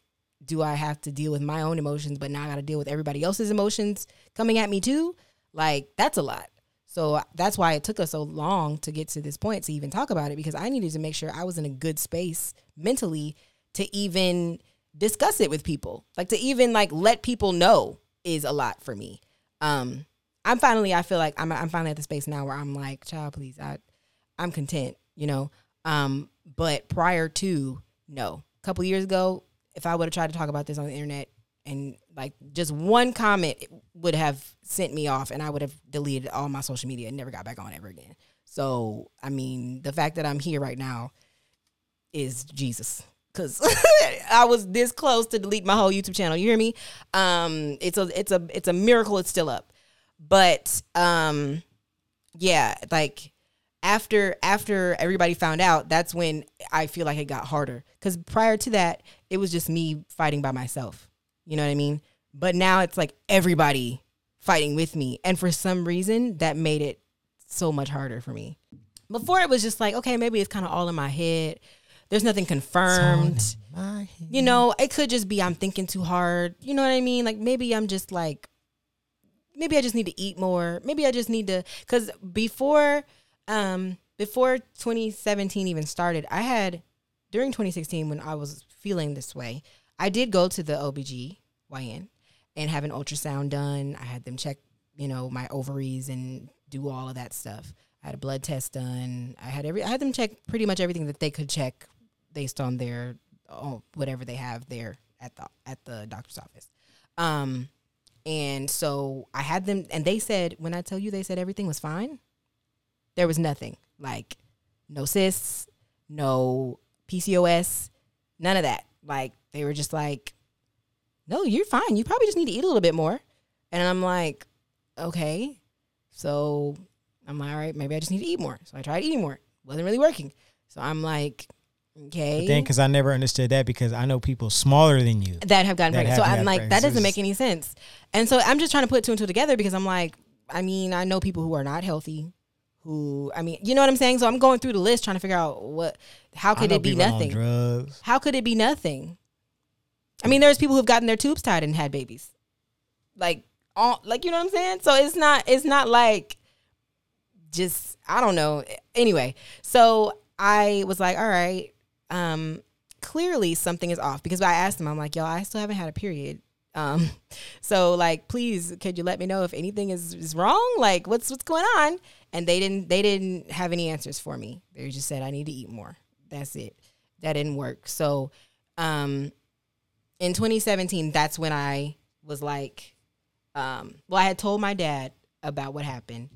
do I have to deal with my own emotions, but now I got to deal with everybody else's emotions coming at me too. Like that's a lot. So that's why it took us so long to get to this point to even talk about it because I needed to make sure I was in a good space mentally to even discuss it with people. Like to even like let people know is a lot for me. Um I'm finally I feel like I'm I'm finally at the space now where I'm like, child, please, I I'm content, you know. Um but prior to no, a couple years ago, if I would have tried to talk about this on the internet, and like just one comment would have sent me off, and I would have deleted all my social media and never got back on ever again. So I mean, the fact that I'm here right now is Jesus. Cause I was this close to delete my whole YouTube channel. You hear me? Um, it's a it's a it's a miracle it's still up. But um, yeah, like after after everybody found out, that's when I feel like it got harder. Cause prior to that, it was just me fighting by myself. You know what I mean? But now it's like everybody fighting with me, and for some reason, that made it so much harder for me. Before it was just like, okay, maybe it's kind of all in my head. There's nothing confirmed. You know, it could just be I'm thinking too hard. You know what I mean? Like maybe I'm just like maybe I just need to eat more. Maybe I just need to cuz before um before 2017 even started, I had during 2016 when I was feeling this way, I did go to the OBGYN and have an ultrasound done. I had them check, you know, my ovaries and do all of that stuff. I had a blood test done. I had every I had them check pretty much everything that they could check based on their oh, whatever they have there at the at the doctor's office. Um and so I had them and they said when I tell you they said everything was fine, there was nothing. Like no cysts, no PCOS, none of that. Like they were just like no, you're fine. You probably just need to eat a little bit more. And I'm like, okay. So I'm like, all right, maybe I just need to eat more. So I tried eating more. Wasn't really working. So I'm like, okay. But then, because I never understood that, because I know people smaller than you. that have gotten That pregnant. have so I'm like, pregnant. that doesn't make any sense. And so I'm just trying to put two and two together because I'm like, I mean, I know people who are not healthy, who I mean, you know what I'm saying? So I'm going through the list trying to figure out what how could it be nothing? How could it be nothing? I mean, there's people who've gotten their tubes tied and had babies. Like all like you know what I'm saying? So it's not it's not like just I don't know. Anyway, so I was like, all right, um, clearly something is off because I asked them, I'm like, yo, I still haven't had a period. Um, so like, please, could you let me know if anything is, is wrong? Like, what's what's going on? And they didn't they didn't have any answers for me. They just said I need to eat more. That's it. That didn't work. So, um, in 2017, that's when I was like, um, well, I had told my dad about what happened,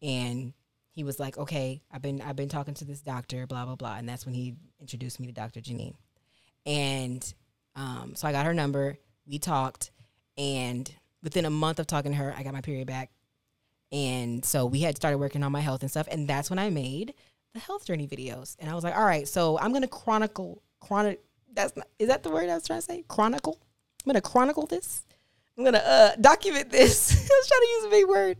and he was like, "Okay, I've been I've been talking to this doctor, blah blah blah," and that's when he introduced me to Dr. Janine, and um, so I got her number. We talked, and within a month of talking to her, I got my period back, and so we had started working on my health and stuff, and that's when I made the health journey videos, and I was like, "All right, so I'm gonna chronicle chronic." That's not, is that the word I was trying to say? Chronicle. I'm gonna chronicle this. I'm gonna uh, document this. I was trying to use a big word.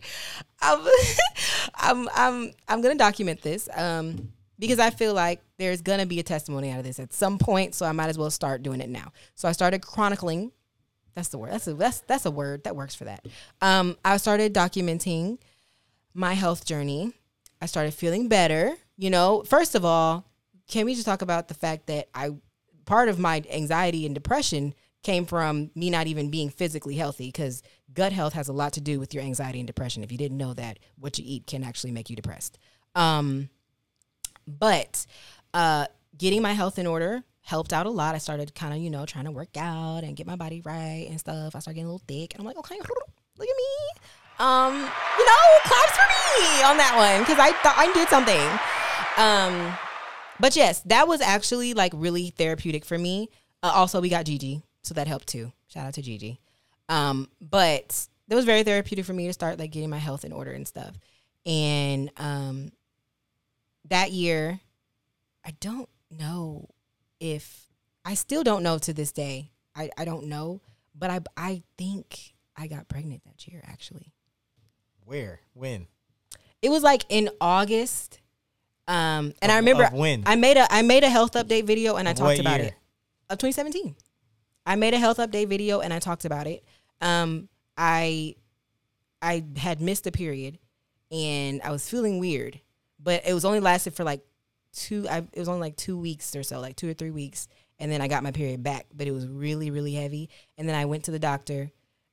I'm, I'm, I'm, I'm gonna document this um, because I feel like there's gonna be a testimony out of this at some point. So I might as well start doing it now. So I started chronicling. That's the word. That's a that's that's a word that works for that. Um, I started documenting my health journey. I started feeling better. You know, first of all, can we just talk about the fact that I part of my anxiety and depression came from me not even being physically healthy because gut health has a lot to do with your anxiety and depression. If you didn't know that, what you eat can actually make you depressed. Um, but uh, getting my health in order helped out a lot. I started kind of, you know, trying to work out and get my body right and stuff. I started getting a little thick, and I'm like, okay, look at me. Um, you know, claps for me on that one because I thought I did something. Um, but yes, that was actually like really therapeutic for me. Uh, also, we got Gigi, so that helped too. Shout out to Gigi. Um, but it was very therapeutic for me to start like getting my health in order and stuff. And um, that year, I don't know if I still don't know to this day. I, I don't know, but I I think I got pregnant that year actually. Where? When? It was like in August. Um, and I remember when? I made a I made a health update video and I Of talked about year? it. Of 2017. I made a health update video and I talked about it. Um, I I had missed a period and I was feeling weird, but it was only lasted for like two. I, it was only like two weeks or so, like two or three weeks, and then I got my period back. But it was really really heavy, and then I went to the doctor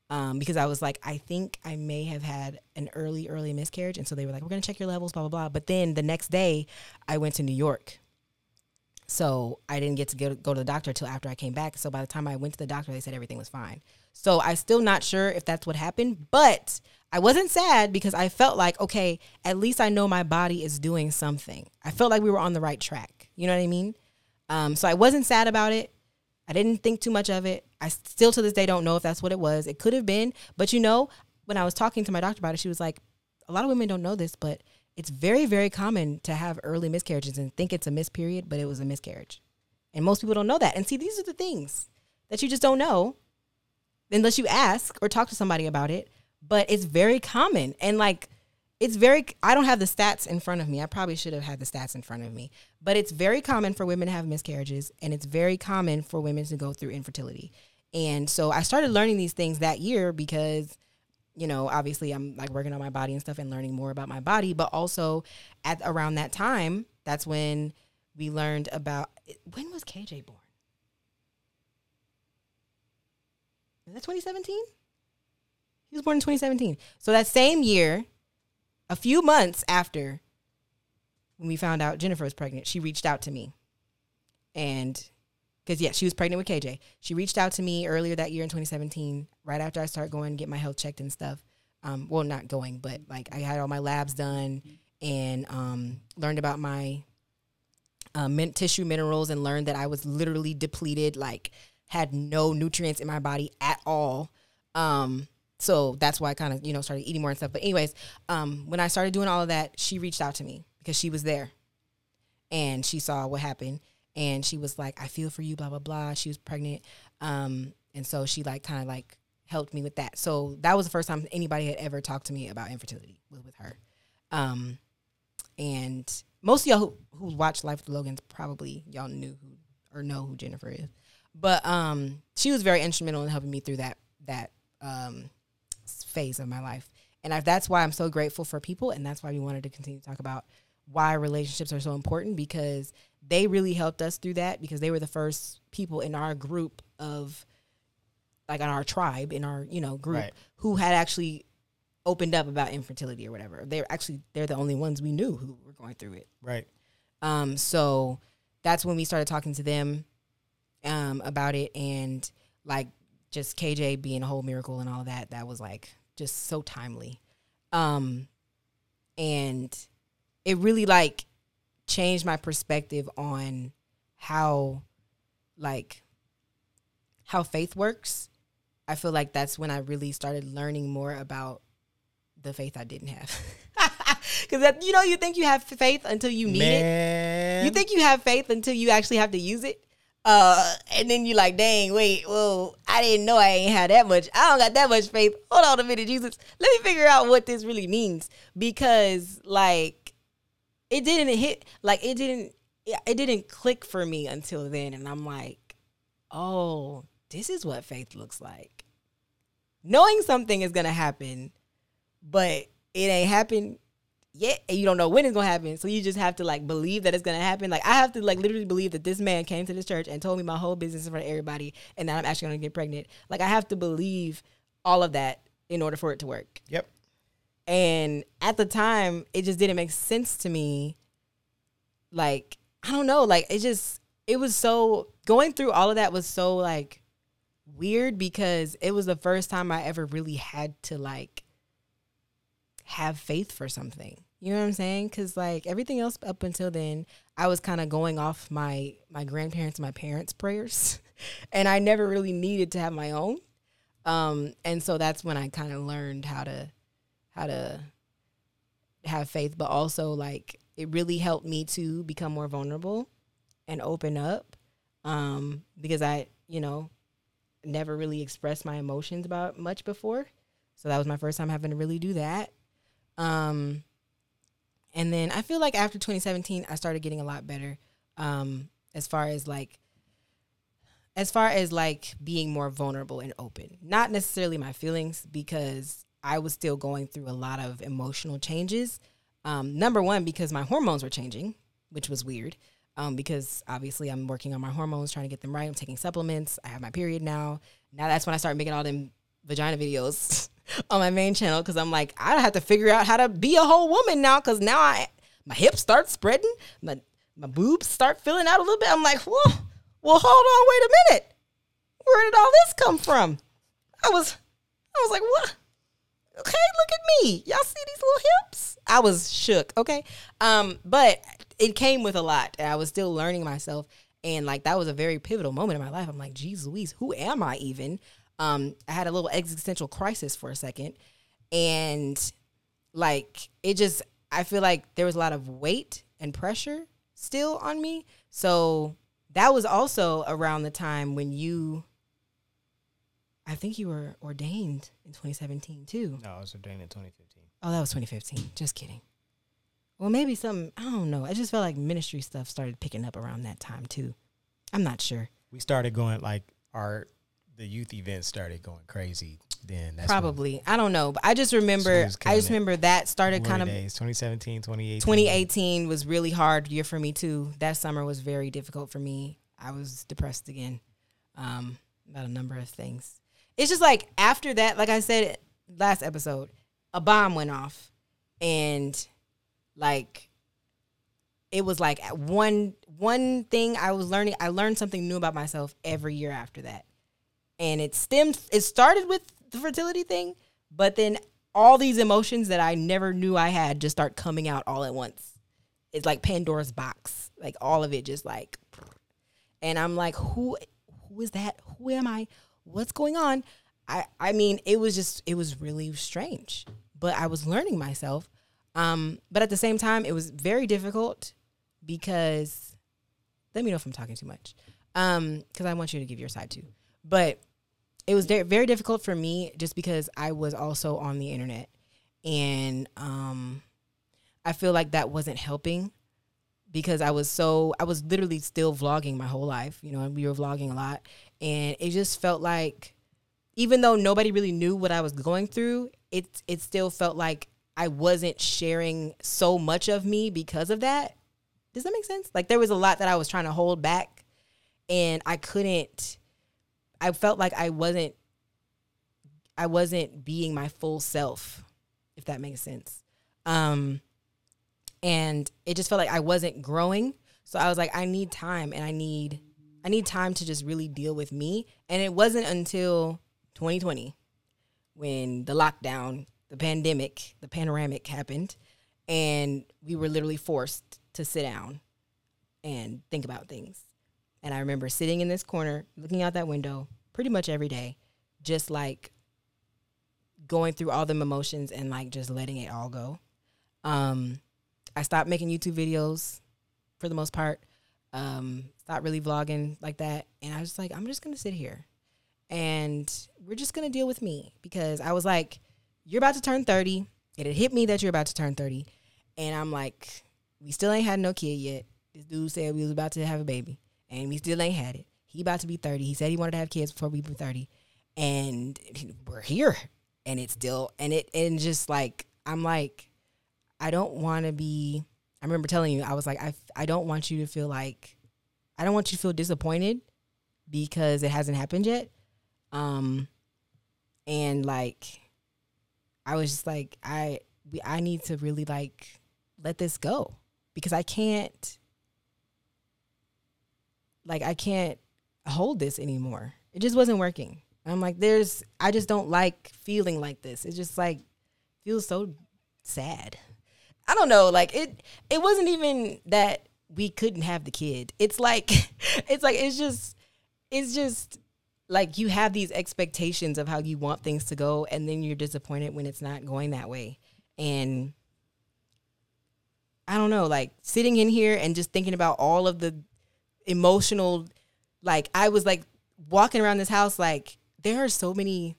um, because I was like, I think I may have had an early, early miscarriage. And so they were like, we're to check your levels, blah, blah, blah. But then the next day, I went to New York. So I didn't get to go, go to the doctor until after I came back. So by the time I went to the doctor, they said everything was fine. So I'm still not sure if that's what happened, but I wasn't sad because I felt like, okay, at least I know my body is doing something. I felt like we were on the right track. You know what I mean? Um, so I wasn't sad about it. I didn't think too much of it. I still to this day don't know if that's what it was. It could have been, but you know, when I was talking to my doctor about it, she was like, a lot of women don't know this, but it's very, very common to have early miscarriages and think it's a miss period, but it was a miscarriage. And most people don't know that. And see, these are the things that you just don't know unless you ask or talk to somebody about it. But it's very common. And like, it's very, I don't have the stats in front of me. I probably should have had the stats in front of me. But it's very common for women to have miscarriages. And it's very common for women to go through infertility. And so I started learning these things that year because you know, obviously I'm like working on my body and stuff and learning more about my body, but also at around that time, that's when we learned about when was KJ born? Is that 2017? He was born in 2017. So that same year, a few months after when we found out Jennifer was pregnant, she reached out to me. And because yeah, she was pregnant with KJ. She reached out to me earlier that year in 2017, right after I started going get my health checked and stuff. Um, well, not going, but like I had all my labs done and um, learned about my uh, mint tissue minerals and learned that I was literally depleted, like had no nutrients in my body at all. Um, so that's why I kind of you know started eating more and stuff. But anyways, um, when I started doing all of that, she reached out to me because she was there, and she saw what happened and she was like, I feel for you, blah, blah, blah. She was pregnant. Um, and so she like kind of like helped me with that. So that was the first time anybody had ever talked to me about infertility with her. Um, and most of y'all who, who watch Life with Logans probably y'all knew who or know who Jennifer is. But um, she was very instrumental in helping me through that that um, phase of my life. And I, that's why I'm so grateful for people, and that's why we wanted to continue to talk about why relationships are so important because they really helped us through that because they were the first people in our group of like on our tribe in our you know group Right. who had actually opened up about infertility or whatever they're actually they're the only ones we knew who were going through it Right. um so that's when we started talking to them um about it. And like just KJ being a whole miracle and all that that was like just so timely. Um and it really like changed my perspective on how like how faith works. I feel like that's when i really started learning more about the faith i didn't have. Because you know you think you have faith until you need it. You think you have faith until you actually have to use it uh and then you like dang wait well, i didn't know i ain't had that much i don't got that much faith. Hold on a minute jesus. Let me figure out what this really means. Because like it didn't hit like it didn't it didn't click for me until then. And i'm like oh this is what faith looks like. Knowing something is gonna happen but it ain't happened yet and you don't know when it's gonna happen. So you just have to like believe that it's gonna happen. Like i have to like literally believe that this man came to this church and told me my whole business in front of everybody and that i'm actually gonna get pregnant. Like i have to believe all of that in order for it to work. Yep. and at the time, it just didn't make sense to me. Like, I don't know, like it just it was so going through all of that was so like weird because it was the first time I ever really had to like have faith for something. You know what I'm saying? Cuz like everything else up until then, I was kind of going off my my grandparents, my parents' prayers, and I never really needed to have my own. Um and so that's when I kind of learned how to how to have faith, but also like it really helped me to become more vulnerable and open up. Um, because I, you know, never really expressed my emotions about much before. So that was my first time having to really do that. Um, and then I feel like after 2017, I started getting a lot better. Um, as far as like, as far as like being more vulnerable and open, not necessarily my feelings because I was still going through a lot of emotional changes. Um, number one, because my hormones were changing, which was weird. Um, because obviously I'm working on my hormones, trying to get them right. I'm taking supplements. I have my period now. Now that's when I start making all them vagina videos on my main channel because I'm like, I have to figure out how to be a whole woman now because now I my hips start spreading, my my boobs start filling out a little bit. I'm like, whoa, well, hold on, wait a minute. Where did all this come from? I was, I was like, what? Okay, look at me. Y'all see these little hips? I was shook. Okay, um, but it came with a lot, and I was still learning myself. And like that was a very pivotal moment in my life. I'm like, geez, Louise, who am I even? Um, I had a little existential crisis for a second, and like it just, I feel like there was a lot of weight and pressure still on me. So that was also around the time when you I think you were ordained in 2017 too. No, I was ordained in 2015. Oh, that was 2015. Just kidding. Well, maybe some, I don't know. I just felt like ministry stuff started picking up around that time too. I'm not sure. We started going like our the youth events started going crazy. Then that's Probably. I don't know. But I just remember, I just remember that started kind of 2017, 2018. 2018 was really hard year for me too. That summer was very difficult for me. I was depressed again um, about a number of things. It's just like after that, like I said last episode, a bomb went off, and like it was like one one thing I was learning. I learned something new about myself every year after that, and it stemmed. It started with the fertility thing, but then all these emotions that I never knew I had just start coming out all at once. It's like Pandora's box, like all of it just like, and I'm like, who, who is that? Who am I? What's going on? I, I mean, it was just, it was really strange, but I was learning myself. Um, but at the same time, it was very difficult because, let me know if I'm talking too much, um, because I want you to give your side too. But it was very, difficult for me just because I was also on the internet and um I feel like that wasn't helping because I was so I was literally still vlogging my whole life, you know, and we were vlogging a lot and it just felt like even though nobody really knew what I was going through, it it still felt like I wasn't sharing so much of me because of that. Does that make sense? Like there was a lot that I was trying to hold back and I couldn't I felt like I wasn't I wasn't being my full self, if that makes sense. Um and it just felt like I wasn't growing. So I was like, I need time and I need I need time to just really deal with me. And it wasn't until 2020 when the lockdown, the pandemic, the panoramic happened, and we were literally forced to sit down and think about things. And I remember sitting in this corner, looking out that window pretty much every day, just like going through all them emotions and like just letting it all go. Um, I stopped making YouTube videos for the most part. Um, stopped really vlogging like that. And I was just like, I'm just gonna sit here and we're just gonna deal with me because I was like, You're about to turn 30. It had hit me that you're about to turn 30. And I'm like, we still ain't had no kid yet. This dude said we was about to have a baby. And we still ain't had it. He about to be 30. He said he wanted to have kids before we were 30. And we're here. And it's still and it and just like I'm like, I don't want to be. I remember telling you, I was like, I, I don't want you to feel like, I don't want you to feel disappointed because it hasn't happened yet. Um, and like, I was just like, I, we, I need to really like let this go because I can't, like, I can't hold this anymore. It just wasn't working. I'm like, there's, I just don't like feeling like this. It just like feels so sad. I don't know, like it it wasn't even that we couldn't have the kid. It's like it's like it's just it's just like you have these expectations of how you want things to go and then you're disappointed when it's not going that way. And I don't know, like sitting in here and just thinking about all of the emotional like I was like walking around this house like there are so many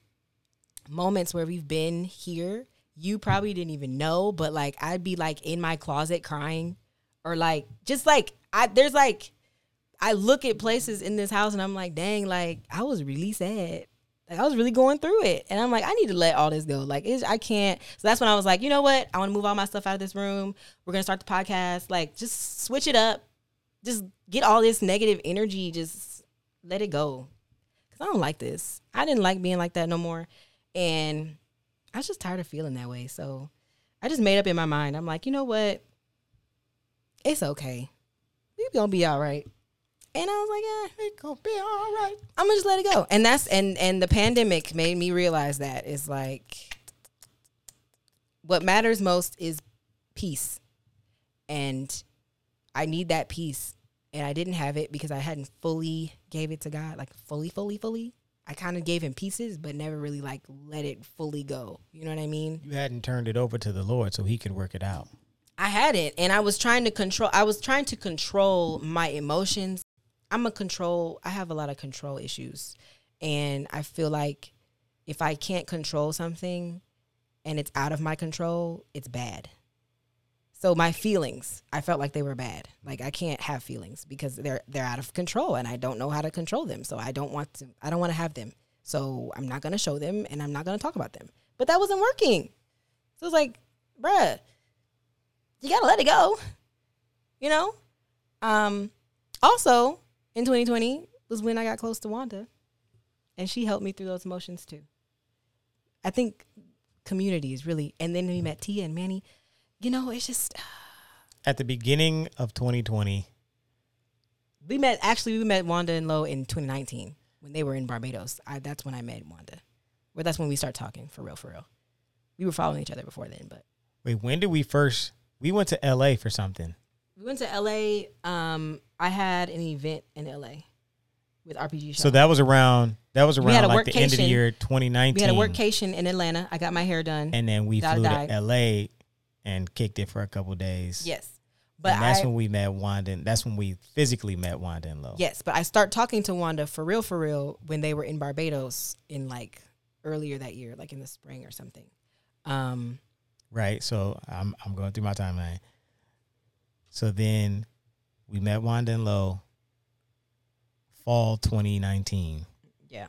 moments where we've been here you probably didn't even know, but like I'd be like in my closet crying or like just like I there's like I look at places in this house and I'm like, dang, like I was really sad. Like I was really going through it. And I'm like, I need to let all this go. Like I can't. So that's when I was like, you know what? I want to move all my stuff out of this room. We're going to start the podcast. Like just switch it up. Just get all this negative energy. Just let it go. Cause I don't like this. I didn't like being like that no more. And I was just tired of feeling that way. So I just made up in my mind. I'm like, you know what? It's okay. We gonna be all right. And I was like, yeah, It gonna be all right. I'm gonna just let it go. And that's and and the pandemic made me realize that is like what matters most is peace. And I need that peace. And I didn't have it because I hadn't fully gave it to God, like fully, fully, fully. I kind of gave him pieces, but never really like let it fully go. You know what I mean? You hadn't turned it over to the Lord so He could work it out. I had it and I was trying to control I was trying to control my emotions. I'm a control I have a lot of control issues and I feel like if I can't control something and it's out of my control, it's bad. So my feelings, I felt like they were bad. Like I can't have feelings because they're they're out of control and I don't know how to control them. So I don't want to I don't want to have them. So I'm not going to show them and I'm not going to talk about them. But that wasn't working. So it's like, bruh, you gotta let it go. You know? Um also in 2020 was when I got close to Wanda. And she helped me through those emotions too. I think community is really and then we met Tia and Manny. You know, it's just At the beginning of 2020, we met actually we met Wanda and Lo in 2019 when they were in Barbados. I, that's when I met Wanda. Well, that's when we start talking for real, for real. We were following each other before then, but wait, when did we first? We went to LA for something. we went to LA. Um, I had an event in LA with RPG. Shop. So that was around. That was around like the end of the year 2019. we had a workcation in Atlanta. I got my hair done. and then we flew to LA and kicked it for a couple days. yes, but and that's I when we met Wanda. And that's when we physically met Wanda and Lo. yes, but I start talking to Wanda for real, for real when they were in Barbados in like earlier that year, like in the spring or something. Um, Right. So I'm I'm going through my timeline. So then we met Wanda and Lo fall 2019. yeah,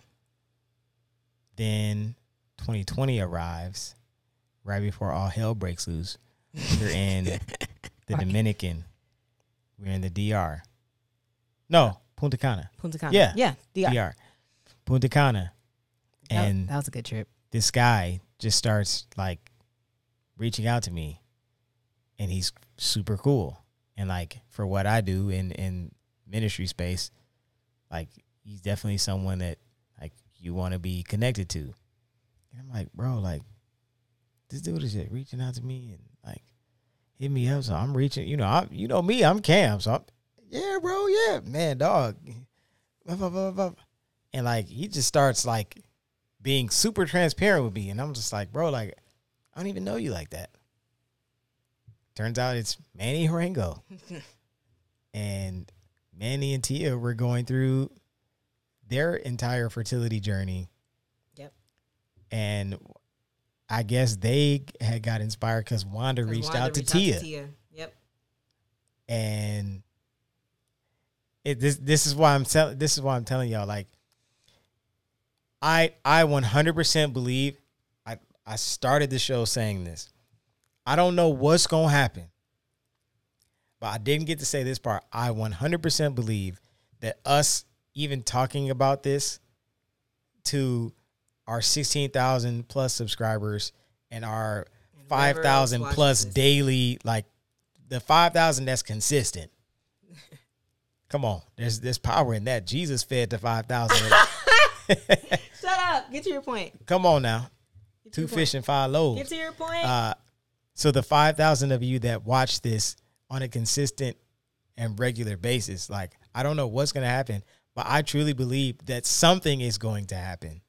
Then 2020 arrives right before all hell breaks loose. We're in the Dominican. We're in the DR. No, Punta Cana. Punta Cana. Yeah. yeah, DR. DR. Punta Cana. And that was a good trip. this guy just starts like reaching out to me and he's super cool and like for what i do in in ministry space like he's definitely someone that like you want to be connected to and i'm like bro like this dude is just reaching out to me and like hit me up so i'm reaching you know i you know me i'm cam so I'm, yeah bro yeah man dog and like he just starts like being super transparent with me. And I'm just like, bro, like, I don't even know you like that. Turns out it's Manny Arango. and Manny and Tia were going through their entire fertility journey. Yep. And I guess they had got inspired because Wanda reached Wanda out to reached Tia. Yep. and it this this is why I'm telling this is why I'm telling y'all like I I 100% believe I I started the show saying this. I don't know what's going to happen. But I didn't get to say this part. I 100% believe that us even talking about this to our 16,000 plus subscribers and our And whoever 5,000 plus this. daily like the 5,000 that's consistent. Come on. There's there's power in that. Jesus fed the 5,000. Shut up. Get to your point. Come on now. Two your point. fish and five loaves. Get to your point. Uh, so the five thousand of you that watch this on a consistent and regular basis, like I don't know what's gonna happen, but I truly believe that something is going to happen.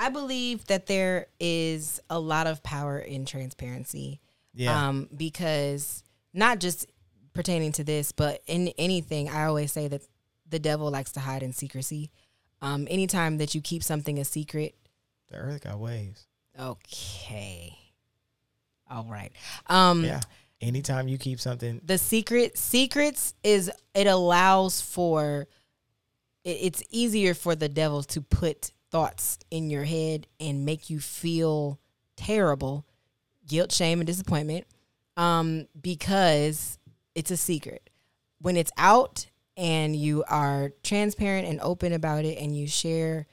I believe that there is a lot of power in transparency. Yeah, Um, because not just pertaining to this, but in anything, I always say that the devil likes to hide in secrecy. Um, anytime that you keep something a secret, the earth got waves. okay. All right. Um, Yeah. Anytime you keep something, the secret secrets is it allows for it, it's easier for the devil to put thoughts in your head and make you feel terrible guilt shame and disappointment um because it's a secret when it's out and you are transparent and open about it and you share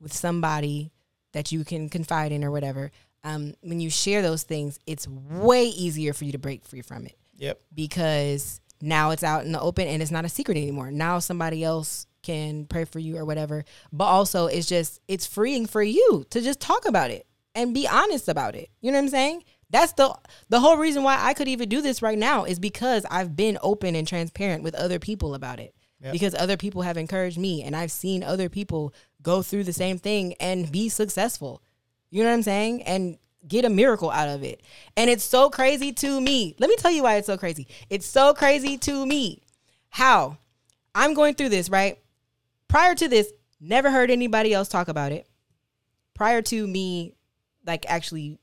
with somebody that you can confide in or whatever um when you share those things it's way easier for you to break free from it yep. because now it's out in the open and it's not a secret anymore. Now somebody else can pray for you or whatever. But also it's just it's freeing for you to just talk about it and be honest about it. You know what I'm saying? That's the the whole reason why I could even do this right now is because I've been open and transparent with other people about it. Yep. Because other people have encouraged me and I've seen other people go through the same thing and be successful. You know what I'm saying? And get a miracle out of it. And it's so crazy to me. Let me tell you why it's so crazy. It's so crazy to me how I'm going through this, right? Prior to this, never heard anybody else talk about it. Prior to me like actually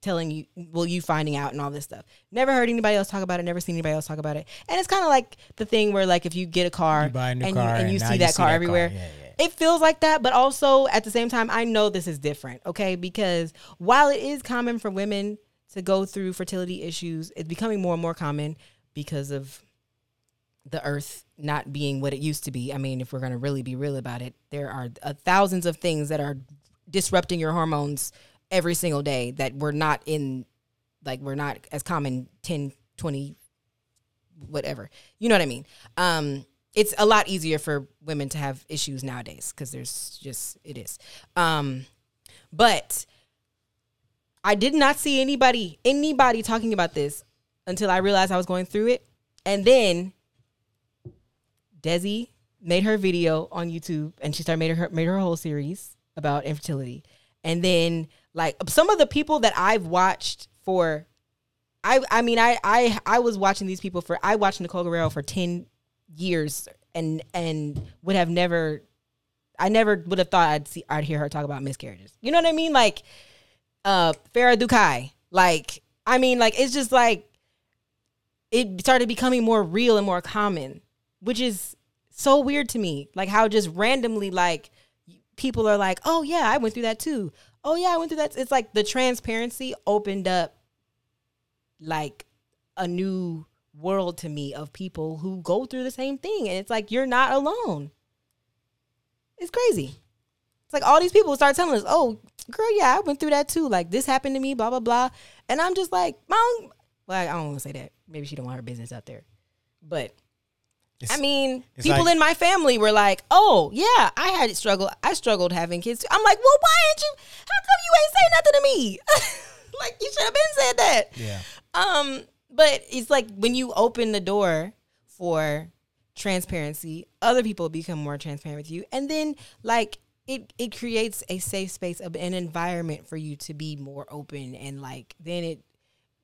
telling you well you finding out and all this stuff never heard anybody else talk about it never seen anybody else talk about it and it's kind of like the thing where like if you get a car You buy a new and car you, and you see you that see car that everywhere car. Yeah, yeah. it feels like that but also at the same time i know this is different okay because while it is common for women to go through fertility issues it's becoming more and more common because of the earth not being what it used to be. I mean if we're going to really be real about it there are uh, thousands of things that are disrupting your hormones every single day that we're not in like we're not as common 10 20 whatever. You know what i mean? Um it's a lot easier for women to have issues nowadays because there's just it is. Um but i did not see anybody anybody talking about this until i realized i was going through it. And then desi made her video on youtube and she started made her made her whole series about infertility and then like some of the people that I've watched for I I mean I I I was watching these people for I watched Nicole Guerrero for 10 years and and would have never I never would have thought I'd see I'd hear her talk about miscarriages. You know what I mean? Like uh Farah Dhukai. Like I mean like it's just like it started becoming more real and more common, which is so weird to me. Like how just randomly like people are like, "Oh yeah, I went through that too." Oh yeah, I went through that. It's like the transparency opened up like a new world to me of people who go through the same thing and it's like you're not alone. It's crazy. It's like all these people start telling us, "Oh, girl, yeah, I went through that too. Like this happened to me, blah blah blah." And I'm just like, "Mom, well, I don't want to say that. Maybe she don't want her business out there." But It's- I mean, people like- in my family were like, "Oh, yeah, I had struggle. I struggled having kids." Too. I'm like, "Well, why ain't you? How come you ain't say nothing to me? like you should have been said that." yeah. Um, but it's like when you open the door for transparency, other people become more transparent with you, and then like it it creates a safe space, of an environment for you to be more open, and like then it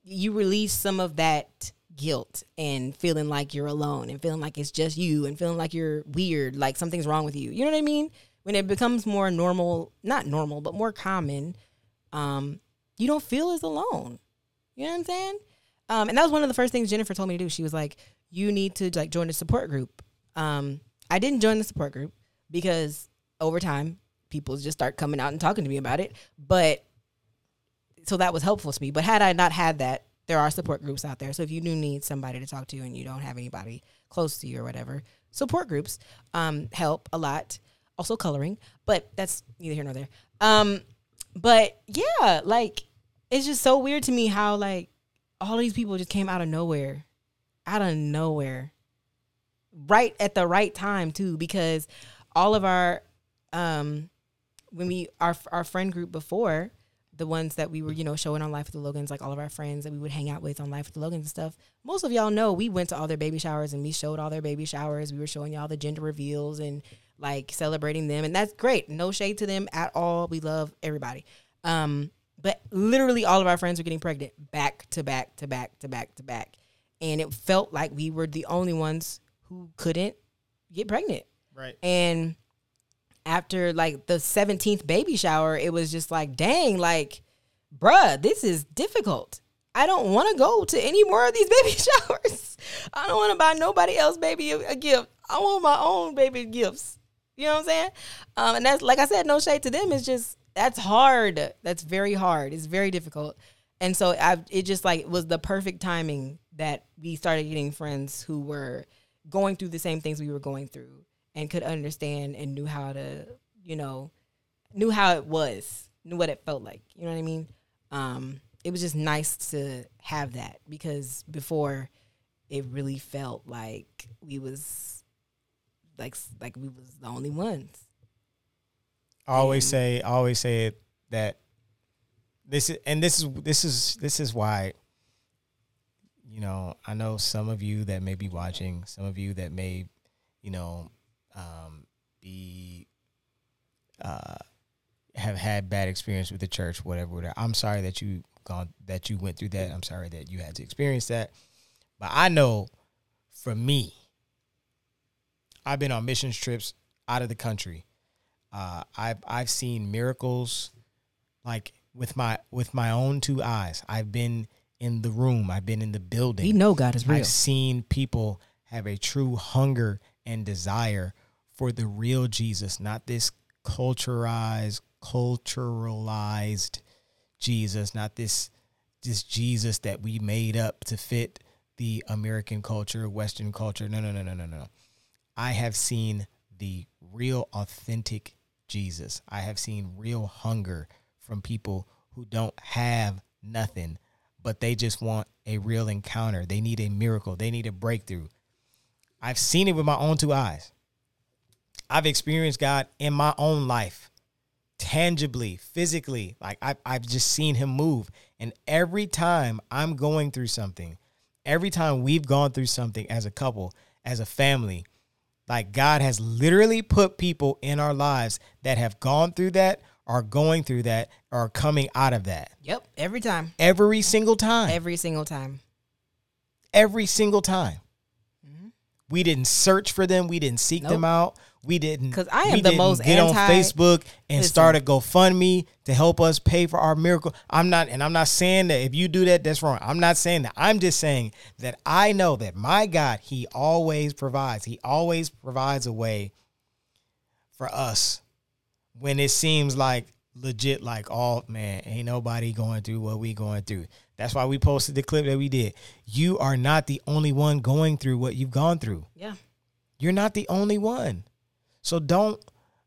you release some of that guilt and feeling like you're alone and feeling like it's just you and feeling like you're weird, like something's wrong with you. You know what I mean? When it becomes more normal, not normal, but more common, um, you don't feel as alone. You know what I'm saying? Um, and that was one of the first things Jennifer told me to do. She was like, "You need to like join a support group." Um, I didn't join the support group because over time, people just start coming out and talking to me about it. But so that was helpful to me. But had I not had that, there are support groups out there. So if you do need somebody to talk to and you don't have anybody close to you or whatever, support groups um, help a lot. Also coloring, but that's neither here nor there. Um, but yeah, like it's just so weird to me how like all these people just came out of nowhere, out of nowhere, right at the right time too, because all of our um when we our our friend group before the ones that we were, you know, showing on Life with the Logans, like all of our friends that we would hang out with on Life with the Logans and stuff. Most of y'all know we went to all their baby showers and we showed all their baby showers. We were showing y'all the gender reveals and like celebrating them. And that's great. No shade to them at all. We love everybody. Um, but literally all of our friends were getting pregnant back to back to back to back to back. And it felt like we were the only ones who couldn't get pregnant. Right. And after like the 17th baby shower, it was just like, dang, like, bruh, this is difficult. I don't want to go to any more of these baby showers. I don't want to buy nobody else baby a, gift. I want my own baby gifts. You know what I'm saying? Um, and that's like I said, no shade to them. It's just that's hard. That's very hard. It's very difficult. And so I, it just like was the perfect timing that we started getting friends who were going through the same things we were going through and could understand and knew how to, you know, knew how it was, knew what it felt like. You know what I mean? Um, it was just nice to have that because before it really felt like we was like like we was the only ones. I always And- say, I always say that this is, and this is this is this is why. You know, I know some of you that may be watching, some of you that may, you know, um, be, uh, have had bad experience with the church, whatever, whatever. I'm sorry that you gone that you went through that. I'm sorry that you had to experience that. But I know, for me, I've been on missions trips out of the country. Uh, I've I've seen miracles, like with my with my own two eyes. I've been in the room. I've been in the building. We know God is real. I've seen people have a true hunger and desire for the real Jesus, not this culturized, culturalized Jesus, not this this Jesus that we made up to fit the American culture, Western culture. No, no, no, no, no, no. I have seen the real authentic Jesus. I have seen real hunger from people who don't have nothing, but they just want a real encounter. They need a miracle. They need a breakthrough. I've seen it with my own two eyes. I've experienced God in my own life, tangibly, physically. Like I've, I've just seen Him move. And every time I'm going through something, every time we've gone through something as a couple, as a family, like God has literally put people in our lives that have gone through that, are going through that, are coming out of that. Yep, every time, Every single time. every single time. every single time. Mm-hmm. We didn't search for them. We didn't seek them out. We didn't because I am the most get on Facebook and Listen. start a GoFundMe to help us pay for our miracle. I'm not, and I'm not saying that if you do that, that's wrong. I'm not saying that. I'm just saying that I know that my God, He always provides. He always provides a way for us when it seems like legit, like, oh man, ain't nobody going through what we going through. That's why we posted the clip that we did. You are not the only one going through what you've gone through. Yeah, You're not the only one. So don't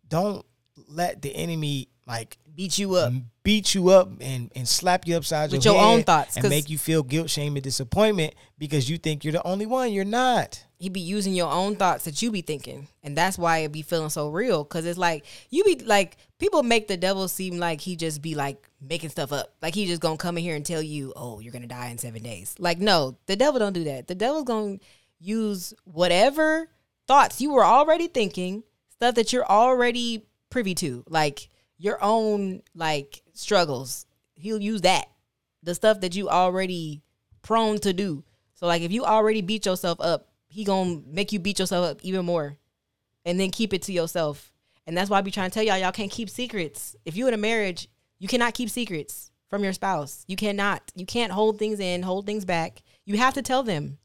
don't let the enemy like beat you up. beat you up and, and slap you upside With your, your own thoughts, and make you feel guilt, shame, and disappointment because you think you're the only one. You're not. he be using your own thoughts that you be thinking and that's why it be feeling so real because it's like you be like people make the devil seem like he just be like making stuff up like he just gonna come in here and tell you oh you're gonna die in seven days like no the devil don't do that the devil's gonna use whatever thoughts you were already thinking stuff that you're already privy to like your own like struggles. He'll use that the stuff that you already prone to do. So like if you already beat yourself up he gonna make you beat yourself up even more and then keep it to yourself. And that's why I be trying to tell y'all y'all can't keep secrets. If you in a marriage you cannot keep secrets from your spouse. You cannot. You can't hold things in hold things back. You have to tell them.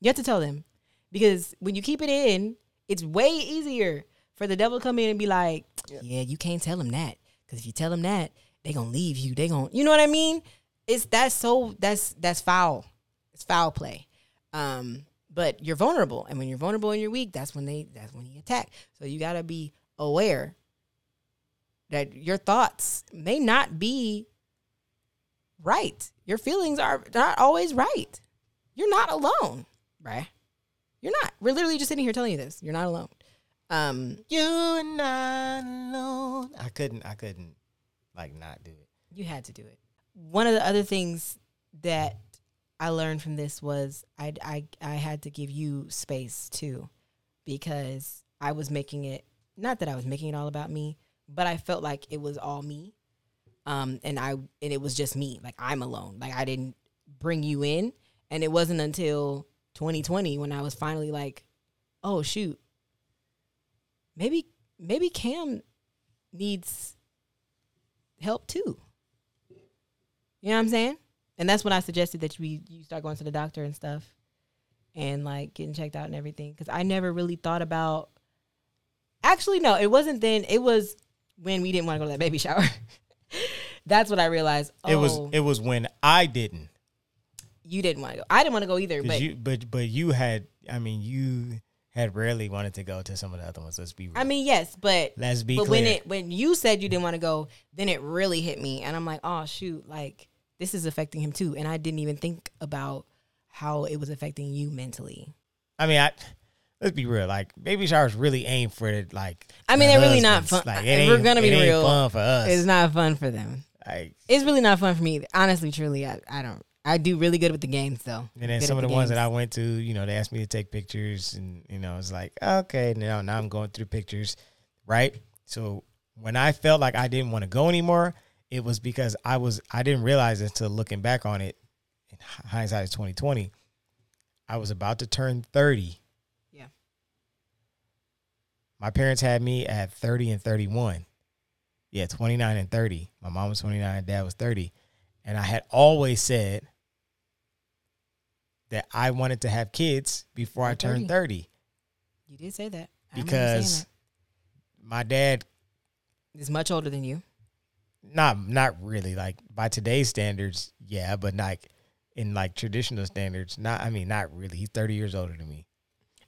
You have to tell them. Because when you keep it in it's way easier for the devil to come in and be like yeah. You can't tell him that because if you tell him that they gonna leave you. They gonna you know what i mean? It's that's so that's that's foul. It's foul play. Um but you're vulnerable and when you're vulnerable and you're weak that's when they that's when he attack. So you got to be aware that your thoughts may not be right. Your feelings are not always right. You're not alone right you're not. We're literally just sitting here telling you this. You're not alone um You're not alone. I couldn't. I couldn't like not do it. You had to do it. One of the other things that I learned from this was I I I had to give you space too, because I was making it not that I was making it all about me, but I felt like it was all me, um, and I and it was just me. Like I'm alone. Like I didn't bring you in, and it wasn't until 2020 when I was finally like, oh shoot, maybe maybe Cam needs help too. You know what I'm saying? And that's when I suggested that we you start going to the doctor and stuff, and like getting checked out and everything. Because I never really thought about. Actually, no, it wasn't then. It was when we didn't want to go to that baby shower. that's what I realized. Oh, It was. Oh. It was when I didn't. you didn't want to go. I didn't want to go either. But you, but but you had. I mean, you had rarely wanted to go to some of the other ones. Let's be. Real. I mean, yes, but let's be but clear. when it when you said you didn't want to go, then it really hit me, and I'm like, oh shoot, like this is affecting him too, and I didn't even think about how it was affecting you mentally. I mean, I let's be real. Like baby showers really ain't for it. like. I mean, they're really not fun. Like, we're gonna be real, fun for us. It's not fun for them. like, It's really not fun for me. Honestly, truly, I, I don't. I do really good with the games though. and then Good some of the, the ones that. I went to, you know, they asked me to take pictures, and you know, it's like, okay, now now I'm going through pictures, right? So when I felt like I didn't want to go anymore, it was because I was I didn't realize until looking back on it, in hindsight is twenty twenty. I was about to turn thirty. Yeah. My parents had me at thirty and thirty one. Yeah, twenty nine and thirty. My mom was twenty nine, dad was thirty, and I had always said that I wanted to have kids before I turned 30. 30 You did say that I because that. my dad is much older than you. not not really like by today's standards, yeah, but like in like traditional standards, not I mean not really. He's 30 years older than me.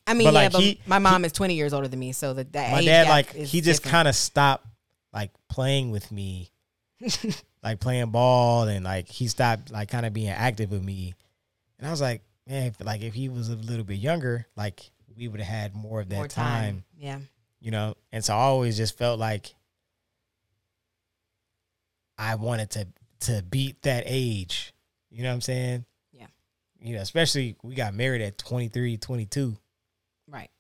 I mean, But, yeah, like, but he- my mom is twenty years older than me, so that that My dad like he just kind of stopped like playing with me, like playing ball and like he stopped like kind of being active with me. And I was like, man, if, like if he was a little bit younger, like we would have had more of that more time time. Yeah, you know and so i always just felt like i wanted to to beat that age you know what i'm saying Yeah. you know especially we got married at 23 22 right.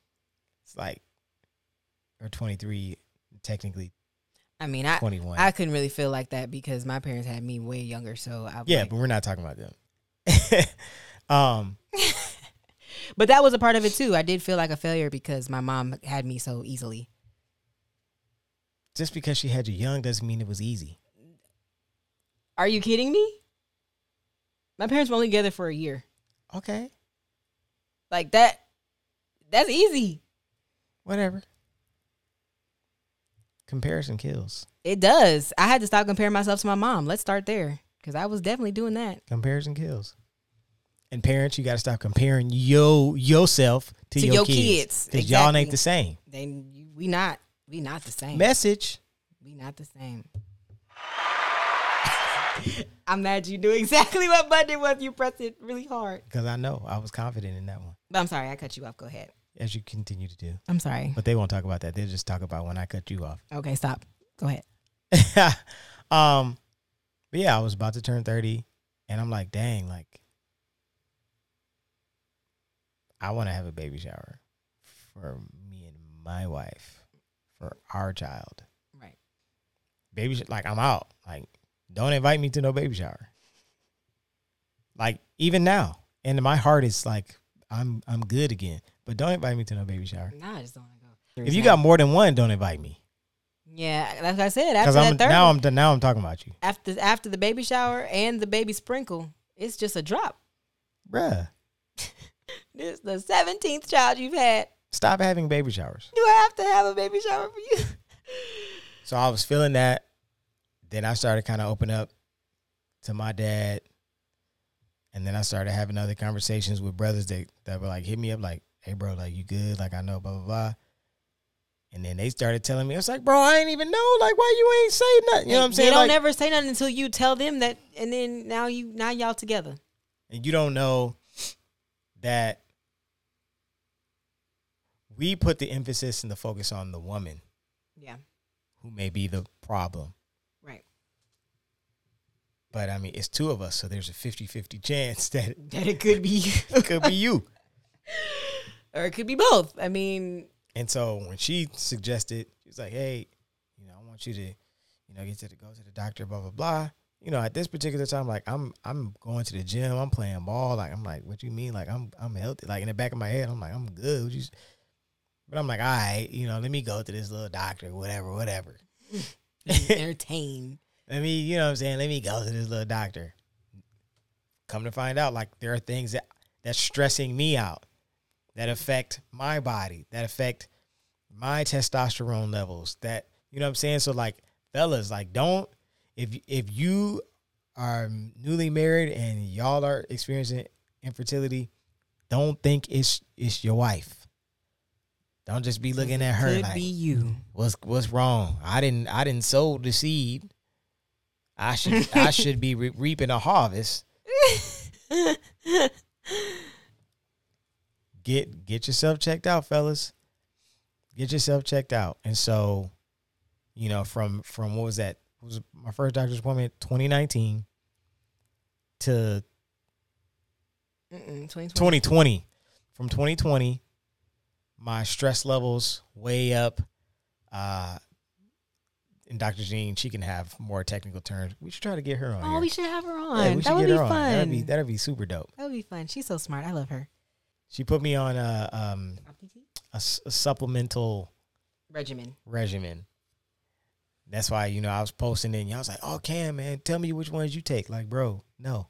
it's like or 23 technically I mean, I 21 I couldn't really feel like that because my parents had me way younger, so I yeah like- but we're not talking about them um But that was a part of it too. I did feel like a failure because my mom had me so easily. just because she had you young doesn't mean it was easy Are you kidding me? My parents were only together for a year. okay Like that. That's easy. whatever comparison kills It does. I had to stop comparing myself to my mom. Let's start there because I was definitely doing that. Comparison kills. And parents, you got to stop comparing yo yourself to, To your, your kids. Because y'all ain't the same. They we not we not the same. Message. We not the same. I'm mad you knew exactly what button it was. You pressed it really hard. Because I know I was confident in that one, But I'm sorry, I cut you off. Go ahead. as you continue to do. I'm sorry. But they won't talk about that. They'll just talk about when I cut you off. Okay, stop. Go ahead. um, but yeah, I was about to turn 30, and I'm like, dang, like, I want to have a baby shower for me and my wife, for our child. Right. baby sh- like I'm out. Like don't invite me to no baby shower. Like even now, and my heart is like I'm I'm good again. But don't invite me to no baby shower. Nah, I just don't want to go. If you got more than one, don't invite me yeah, like I said, because after I'm that third, now I'm now I'm talking about you, after after the baby shower and the baby sprinkle, it's just a drop. bruh. This is the seventeenth child you've had. Stop having baby showers. Do I have to have a baby shower for you? So I was feeling that. Then I started kind of open up to my dad, and then I started having other conversations with brothers that that were like hit me up like, "Hey, bro, like you good? Like I know, blah blah blah." And then they started telling me, "It's like, bro, I ain't even know. Like, why you ain't say nothing? You know what I'm saying? They don't Like, never say nothing until you tell them that, and then now you now y'all together. and you don't know that we put the emphasis and the focus on the woman Yeah, who may be the problem. right. But I mean, it's two of us, so there's a 50-50 chance that That it could be, you. it could be you. or it could be both. I mean, And so when she suggested, she was like, "Hey, you know, I want you to, you know, get to the go to the doctor, blah blah blah." You know, at this particular time, like I'm, I'm going to the gym, I'm playing ball. Like I'm like, what do you mean? Like I'm, I'm healthy. Like in the back of my head, I'm like, I'm good. What you s-" but I'm like, all right, you know, let me go to this little doctor, whatever, whatever. entertain. Let me, you know what I'm saying? Let me go to this little doctor. Come to find out, like there are things that that's stressing me out, that affect my body, that affect my testosterone levels. That you know what I'm saying? So like, fellas, like don't if if you are newly married and y'all are experiencing infertility, don't think it's it's your wife. Don't just be looking at her Could like be you. what's what's wrong? I didn't I didn't sow the seed. I should I should be re- reaping a harvest. get get yourself checked out, fellas. Get yourself checked out. And so, you know, from from what was that? What was my first doctor's appointment 2019 to Mm-mm, 2020. 2020. From 2020, my stress levels way up. Uh and Dr. Jean, she can have more technical terms. We should try to get her on. Oh, here. we should have her on. Yeah, that would be her on. fun. That'd be that'd be super dope. that would be fun. She's so smart. I love her. She put me on a um a supplemental Regimen. regimen. That's why you know I was posting it. and y'all was like, "Oh, Cam, man, tell me which ones you take." Like, bro, no,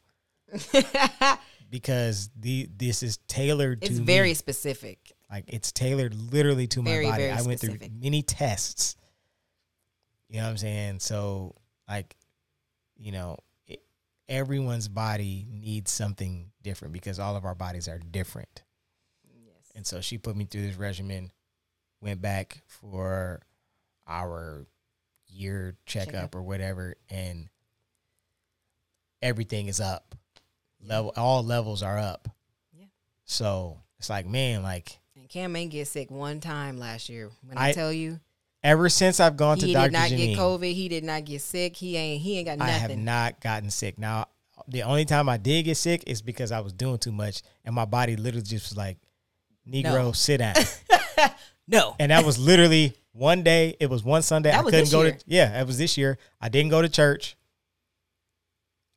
because the this is tailored it's to very me. specific. Like it's tailored literally to my body. very I went through many tests. You know what I'm saying? So, like, you know, it, everyone's body needs something different because all of our bodies are different. Yes. And so she put me through this regimen, went back for our year checkup, Checkup. or whatever, and everything is up. Level all levels are up. Yeah. So it's like, man, like And Cam ain't get sick one time last year. When I, I- tell you, ever since I've gone he to Dr. did not Janine, get COVID. He did not get sick. He ain't. He ain't got nothing. I have not gotten sick. Now, the only time I did get sick is because I was doing too much, and my body literally just was like, "Negro, No. sit down." no. and that was literally one day. It was one Sunday. That I couldn't go year. to. Yeah, it was this year. I didn't go to church.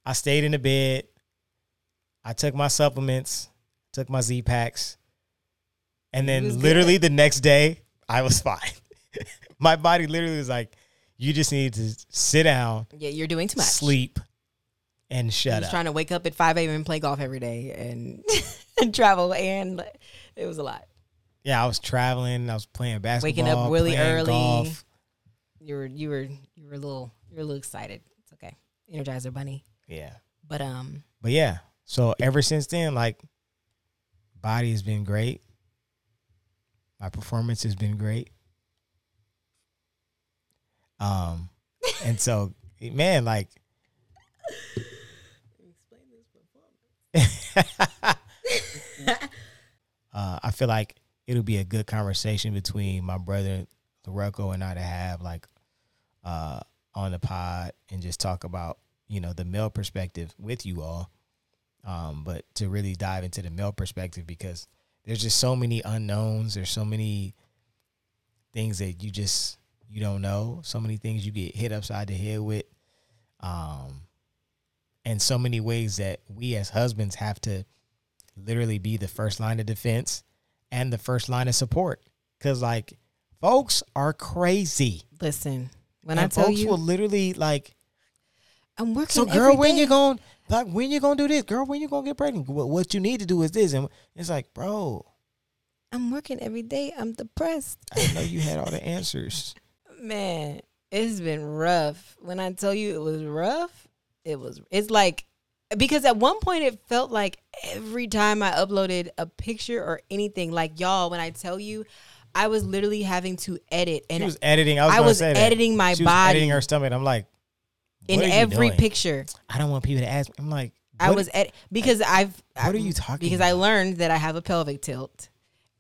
I stayed in the bed. I took my supplements, took my Z packs, and then literally the next day I was fine. my body literally was like, "You just need to sit down, Yeah, you're doing too much. sleep, and shut was up." trying to wake up at 5 a.m. and play golf every day and, and travel, and it was a lot. yeah, I was traveling. I was playing basketball. Waking up really early. golf. You were you were you were a little you were a little excited. It's okay, Energizer Bunny. Yeah. But um, But yeah, so ever since then, like, body has been great. My performance has been great. Um, and so, man, like, explain this performance. uh, I feel like it'll be a good conversation between my brother Larocco and I to have, like, uh, on the pod and just talk about you know the male perspective with you all um but to really dive into the male perspective because there's just so many unknowns. There's so many things that you just you don't know. So many things you get hit upside the head with. Um and so many ways that we as husbands have to literally be the first line of defense and the first line of support. Cuz like folks are crazy. Listen, when and I tell folks you, will literally like I'm working. so, girl, when you going like when you gonna do this, girl? When you gonna get pregnant? What, what you need to do is this, and it's like, bro, I'm working every day. I'm depressed. I didn't know you had all the answers. Man, it's been rough. When I tell you it was rough, it was. It's like because at one point it felt like every time I uploaded a picture or anything, like y'all, when I tell you, I was literally having to edit She and was editing. I was, I was say that. editing my she was body editing her stomach. I'm like, in what are you every doing? picture. I don't want people to ask. me. I'm like, I was ed- because I've what are you talking Because I learned that I have a pelvic tilt,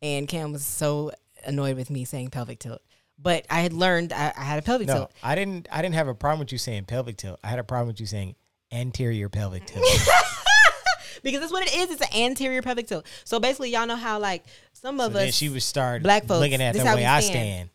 and Cam was so annoyed with me saying pelvic tilt. But I had learned I, I had a pelvic No, tilt. I didn't. I didn't have a problem with you saying pelvic tilt. I had a problem with you saying anterior pelvic tilt. because that's what it is. It's an anterior pelvic tilt. So basically, y'all know how like some so of then us she would start black folks, looking at the way I stand. stand.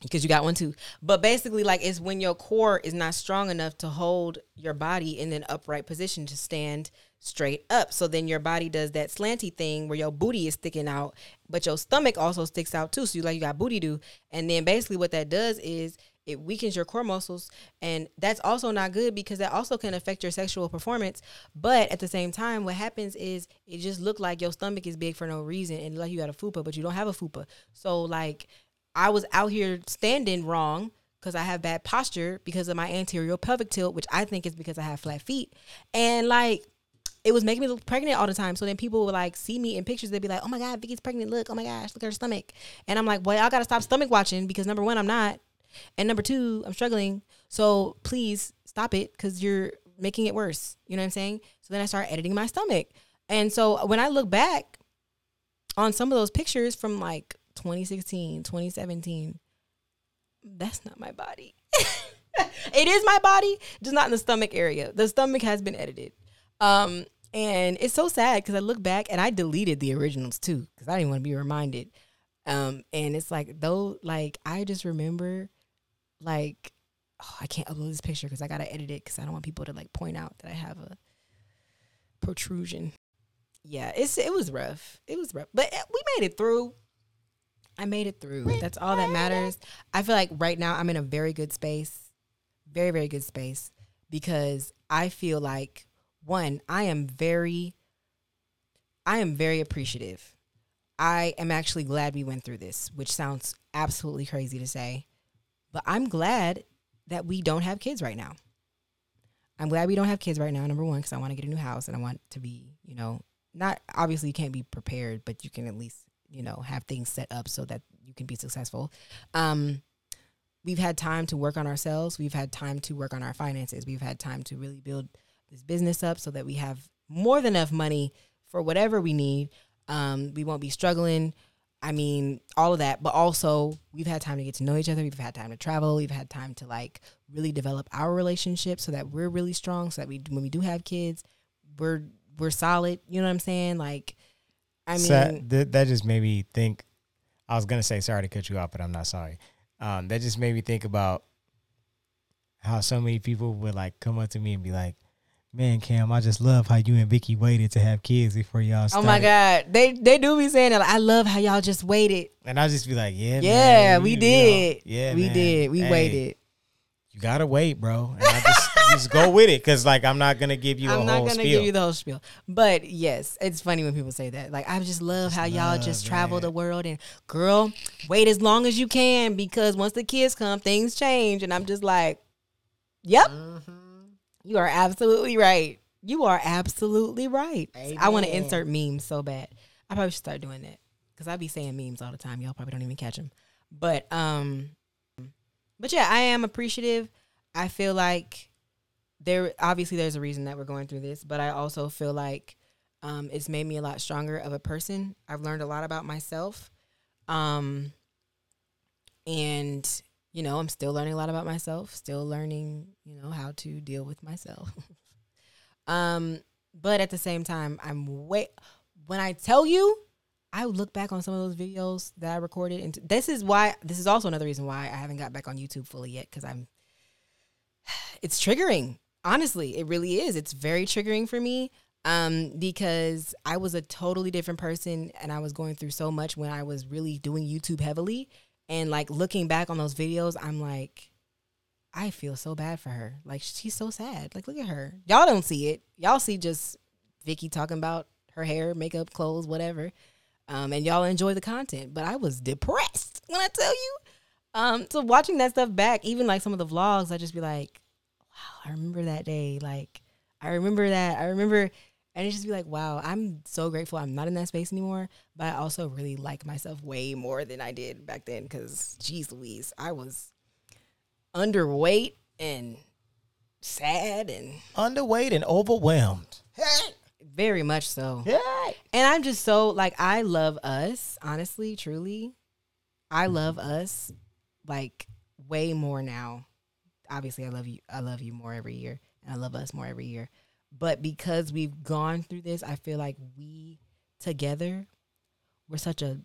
Because you got one too. But basically, like it's when your core is not strong enough to hold your body in an upright position to stand straight up. So then your body does that slanty thing where your booty is sticking out, but your stomach also sticks out too. So you like you got booty do, and then basically what that does is it weakens your core muscles, and that's also not good because that also can affect your sexual performance. But at the same time, what happens is it just look like your stomach is big for no reason, and like you got a fupa, but you don't have a fupa. So like I was out here standing wrong because I have bad posture because of my anterior pelvic tilt, which I think is because I have flat feet. And like it was making me look pregnant all the time. So then people would like see me in pictures, they'd be like, Oh my God, Vicky's pregnant. Look, oh my gosh, look at her stomach. And I'm like, Well, y'all gotta stop stomach watching because number one, I'm not. And number two, I'm struggling. So please stop it because you're making it worse. You know what I'm saying? So then I started editing my stomach. And so when I look back, on some of those pictures from like 2016, 2017, that's not my body. it is my body, just not in the stomach area. The stomach has been edited. Um, and it's so sad because I look back and I deleted the originals too because I didn't want to be reminded. Um, and it's like though, like I just remember, like, oh, I can't upload this picture because I gotta edit it because I don't want people to like point out that I have a protrusion. Yeah, it's it was rough. It was rough, but we made it through. I made it through. That's all that matters. I feel like right now I'm in a very good space, very very good space because I feel like one, I am very I am very appreciative. I am actually glad we went through this, which sounds absolutely crazy to say, but I'm glad that we don't have kids right now. I'm glad we don't have kids right now, number one, because I want to get a new house and I want to be, you know, not obviously you can't be prepared, but you can at least, you know, have things set up so that you can be successful. Um, we've had time to work on ourselves. We've had time to work on our finances. We've had time to really build this business up so that we have more than enough money for whatever we need. Um, we won't be struggling. I mean, all of that, but also we've had time to get to know each other. We've had time to travel. We've had time to like really develop our relationship so that we're really strong. So that we, when we do have kids, we're we're solid. You know what I'm saying? Like, I mean, So that, that just made me think. I was gonna say sorry to cut you off, but I'm not sorry. Um, that just made me think about how so many people would like come up to me and be like, "Man, Cam, I just love how you and Vicky waited to have kids before y'all oh my God, they they do be saying that. Like, I love how y'all just waited. And I just be like, "Yeah, Yeah, man, we you know, did. yeah, we man. did. We Hey, waited. You gotta wait, bro. And I just just go with it, cause like I'm not gonna give you a I'm not gonna spiel. give you the whole spiel, but yes, it's funny when people say that. Like, I just love how y'all love, just travel the world and girl, wait as long as you can because once the kids come, things change. And I'm just like, yep, Mm-hmm. you are absolutely right. You are absolutely right. I want to insert memes so bad. I probably should start doing that because I be saying memes all the time. Y'all probably don't even catch them. But um, but yeah, I am appreciative. I feel like there obviously there's a reason that we're going through this, but I also feel like um, it's made me a lot stronger of a person. I've learned a lot about myself, um, and you know I'm still learning a lot about myself. Still learning, you know, how to deal with myself. um, but at the same time, I'm way when I tell you. I look back on some of those videos that I recorded, and this is why. This is also another reason why I haven't got back on YouTube fully yet because I'm it's triggering. Honestly, it really is. It's very triggering for me um, because I was a totally different person and I was going through so much when I was really doing YouTube heavily. And like looking back on those videos, I'm like, I feel so bad for her. Like she's so sad. Like look at her. Y'all don't see it. Y'all see just Vicky talking about her hair, makeup, clothes, whatever. Um, and y'all enjoy the content. But I was depressed when I tell you. Um, so watching that stuff back, even like some of the vlogs, I just be like, wow, I remember that day. Like, I remember that. I remember, and it just be like, wow, I'm so grateful I'm not in that space anymore. But I also really like myself way more than I did back then because, geez Louise, I was underweight and sad and Underweight and overwhelmed. very much so. Yeah. And I'm just so like I love us, honestly, truly. I love us like way more now. Obviously, I love you. I love you more every year, and I love us more every year. But because we've gone through this, I feel like we together, we're such a.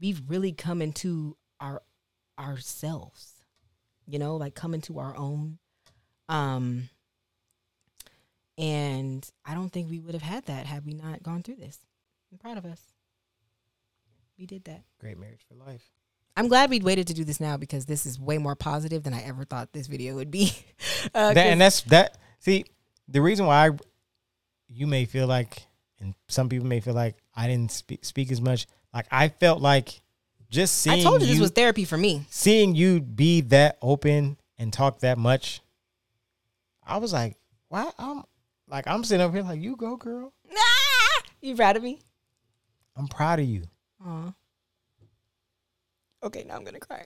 We've really come into our ourselves, you know, like come into our own. Um. And I don't think we would have had that had we not gone through this. I'm proud of us. We did that. Great marriage for life. I'm glad we waited to do this now because this is way more positive than I ever thought this video would be. uh, That, and that's that. See, the reason why I, you may feel like, and some people may feel like I didn't speak, speak as much. Like I felt like just seeing I told you, you, this was therapy for me. seeing you be that open and talk that much. I was like, why? I'm like, I'm sitting up here like, you go, girl. Ah! You proud of me? I'm proud of you. Aw. Okay, now I'm gonna cry.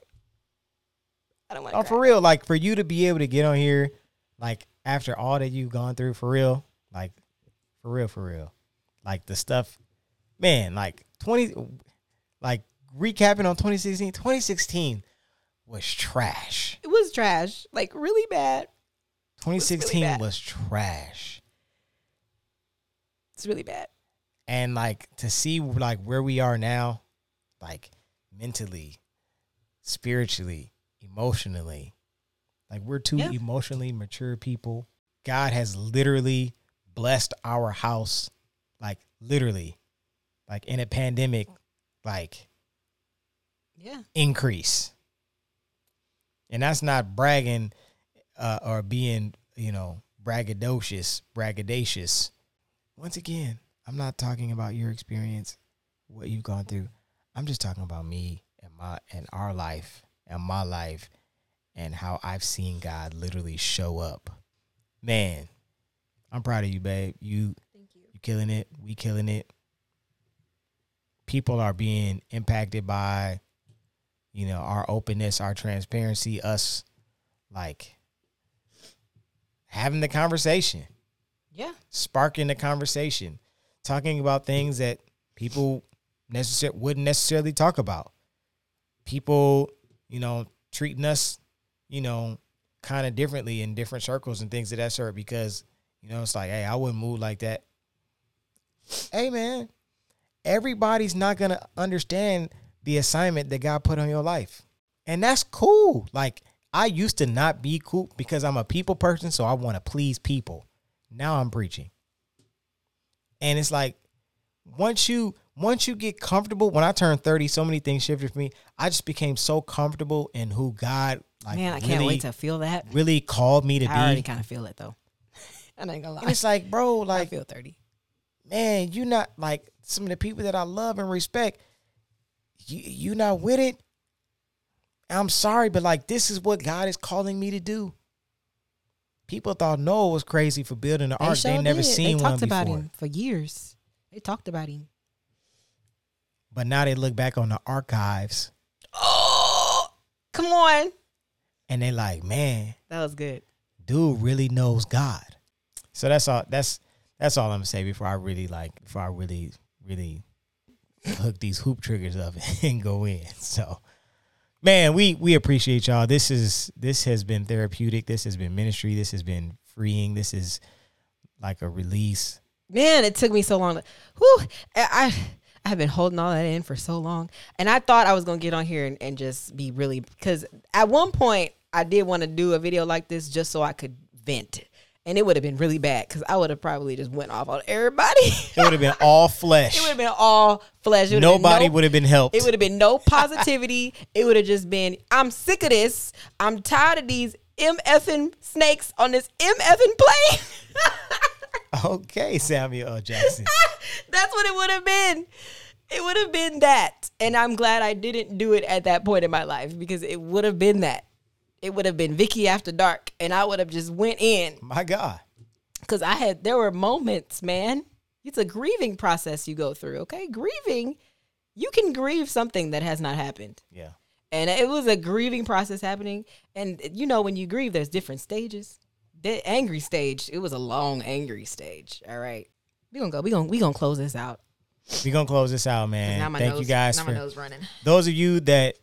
I don't want Oh, to for real. Like for you to be able to get on here, like after all that you've gone through, for real. Like for real, for real. Like the stuff, man. Like twenty. like recapping on 2016. 2016 was trash. It was trash, like really bad. 2016 bad. was trash. It's really bad. And like to see like where we are now, like mentally, spiritually, emotionally, like we're two Yeah. emotionally mature people. God has literally blessed our house, like literally, like in a pandemic, like Yeah. increase. And that's not bragging uh, or being, you know, braggadocious, braggadocious. Once again, I'm not talking about your experience, what you've gone through. I'm just talking about me and my and our life and my life and how I've seen God literally show up. Man, I'm proud of you, babe. You Thank you. you killing it. We killing it. People are being impacted by, you know, our openness, our transparency, us like having the conversation, Yeah. sparking the conversation, talking about things that people necessar- wouldn't necessarily talk about. People, you know, treating us, you know, kind of differently in different circles and things of that sort because, you know, it's like, hey, I wouldn't move like that hey man, everybody's not gonna understand the assignment that God put on your life. And that's cool. Like I used to not be cool because I'm a people person, so I want to please people. Now I'm preaching. And it's like once you once you get comfortable, when I turned 30, so many things shifted for me. I just became so comfortable in who God like Man, I can't wait to feel that. really called me to be. I already be. kind of feel it though. I ain't gonna And lie. it's like, bro, like I like feel 30. man, you not like some of the people that I love and respect. You you not with it. I'm sorry, but like this is what God is calling me to do. People thought Noah was crazy for building the ark. They sure never did. seen They one talked before. about him for years. They talked about him. But now they look back on the archives Oh, come on. and they like, man, That was good. dude really knows God. So that's all. That's that's all I'm gonna say before I really like before I really really hook these hoop triggers up and go in. So, man, we we appreciate y'all. This is this has been therapeutic. This has been ministry. This has been freeing. This is like a release. Man, it took me so long. To, whew, I I- I have been holding all that in for so long, and I thought I was gonna get on here and, and just be really because at one point I did want to do a video like this just so I could vent, and it would have been really bad because I would have probably just went off on everybody. It would have been all flesh. it would have been all flesh. Been Nobody no- would have been helped. It would have been no positivity. it would have just been, I'm sick of this. I'm tired of these MFing snakes on this MFing plane. okay, Samuel L. Jackson. That's what it would have been. It would have been that. And I'm glad I didn't do it at that point in my life because it would have been that. It would have been Vicky after dark and I would have just went in My God. cuz I had there were moments, man. It's a grieving process you go through, okay? Grieving, you can grieve something that has not happened. Yeah. And it was a grieving process happening. And you know, when you grieve, there's different stages. The angry stage, it was a long angry stage. All right. We gonna go. We gonna we gonna close this out. We're gonna close this out, man. Thank nose, you guys for my nose running. those of you that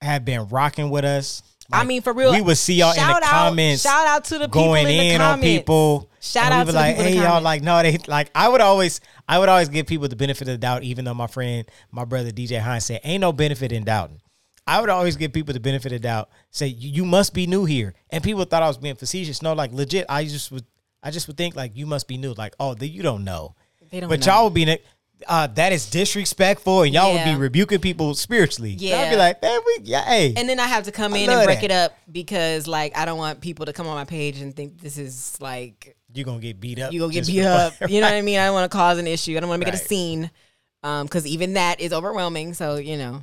have been rocking with us. I mean, for real. we would see y'all in shout the out, comments Shout out to the people going in, the in on people. Shout out we to like, in hey, y'all, like, no, they like. I would always, I would always give people the benefit of the doubt, even though my friend, my brother DJ Hines said, ain't no benefit in doubting. I would always give people the benefit of doubt. Say you, must be new here, and people thought I was being facetious. No, like legit. I just would, I just would think like you must be new. Like, oh, the, you don't know. They don't but know. y'all would be. ne- Uh, that is disrespectful, and y'all would be rebuking people spiritually. Yeah, I'd be like, man, we, yeah, hey, And then I have to come in and break that. it up because, like, I don't want people to come on my page and think this is like you're gonna get beat up. you gonna get beat up. fun. You know what I mean? I don't want to cause an issue. I don't want to make it a Right. scene, um, because even that is overwhelming. So you know,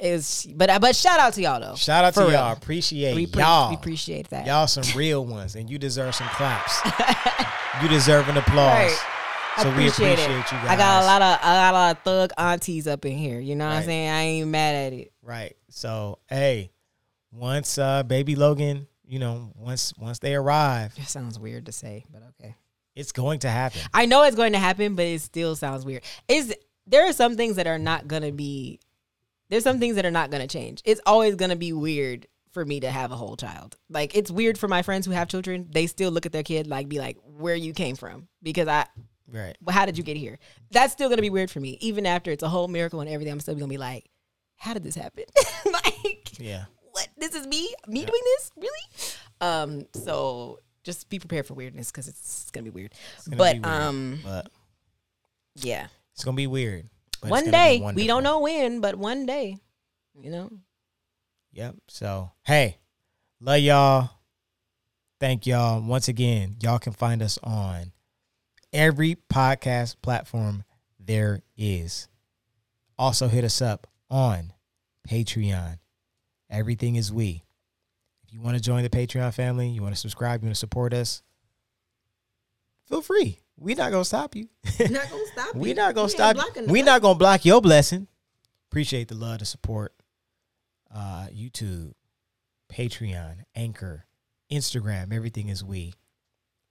is but but shout out to y'all though. Shout out to real. y'all. Appreciate We, pre- y'all. we appreciate that. Y'all some real ones, and you deserve some claps. you deserve an applause. Right. So we appreciate, appreciate it. you guys. I got a lot of I got a lot of thug aunties up in here. You know what I'm saying? I ain't mad at it. Right. So hey, once uh baby Logan, you know, once once they arrive, It sounds weird to say, but okay. it's going to happen. I know it's going to happen, but it still sounds weird. Is there are some things that are not gonna be. There's some things that are not gonna change. It's always gonna be weird for me to have a whole child. Like it's weird for my friends who have children. They still look at their kid like be like, "Where you came from?" Because I Right. well, how did you get here? That's still gonna be weird for me, even after it's a whole miracle and everything. I'm still gonna be like, how did this happen? like, Yeah. what? This is me? Me doing this? Really? Um. So just be prepared for weirdness because it's, gonna be weird. but be weird, um, But yeah. it's gonna be weird. But one day we don't know when, but one day, you know. Yep. So hey, love y'all. Thank y'all once again. Y'all can find us on every podcast platform there is. Also hit us up on Patreon. Everything is we. If you want to join the Patreon family, you want to subscribe, you want to support us, feel free. We're not gonna stop you. Not gonna stop. we you. not gonna We ain't stop. blocking We the not gonna block your blessing. Appreciate the love, the support. Uh, YouTube, Patreon, Anchor, Instagram. Everything is we.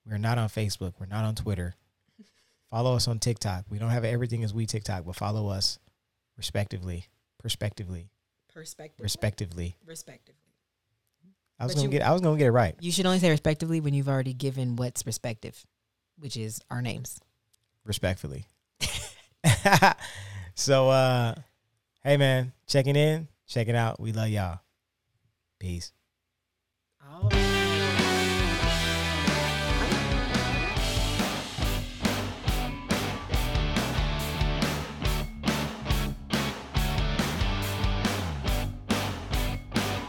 We're not on Facebook. We're not on Twitter. Follow us on TikTok. We don't have everything is we TikTok, but follow us respectively, perspectively, perspective. respectively. Respectively. I was But gonna you- get. I was gonna get it right. You should only say respectively when you've already given what's respective, which is our names. Respectfully. so, uh, hey man, checking in, checking out. We love y'all. Peace. Right.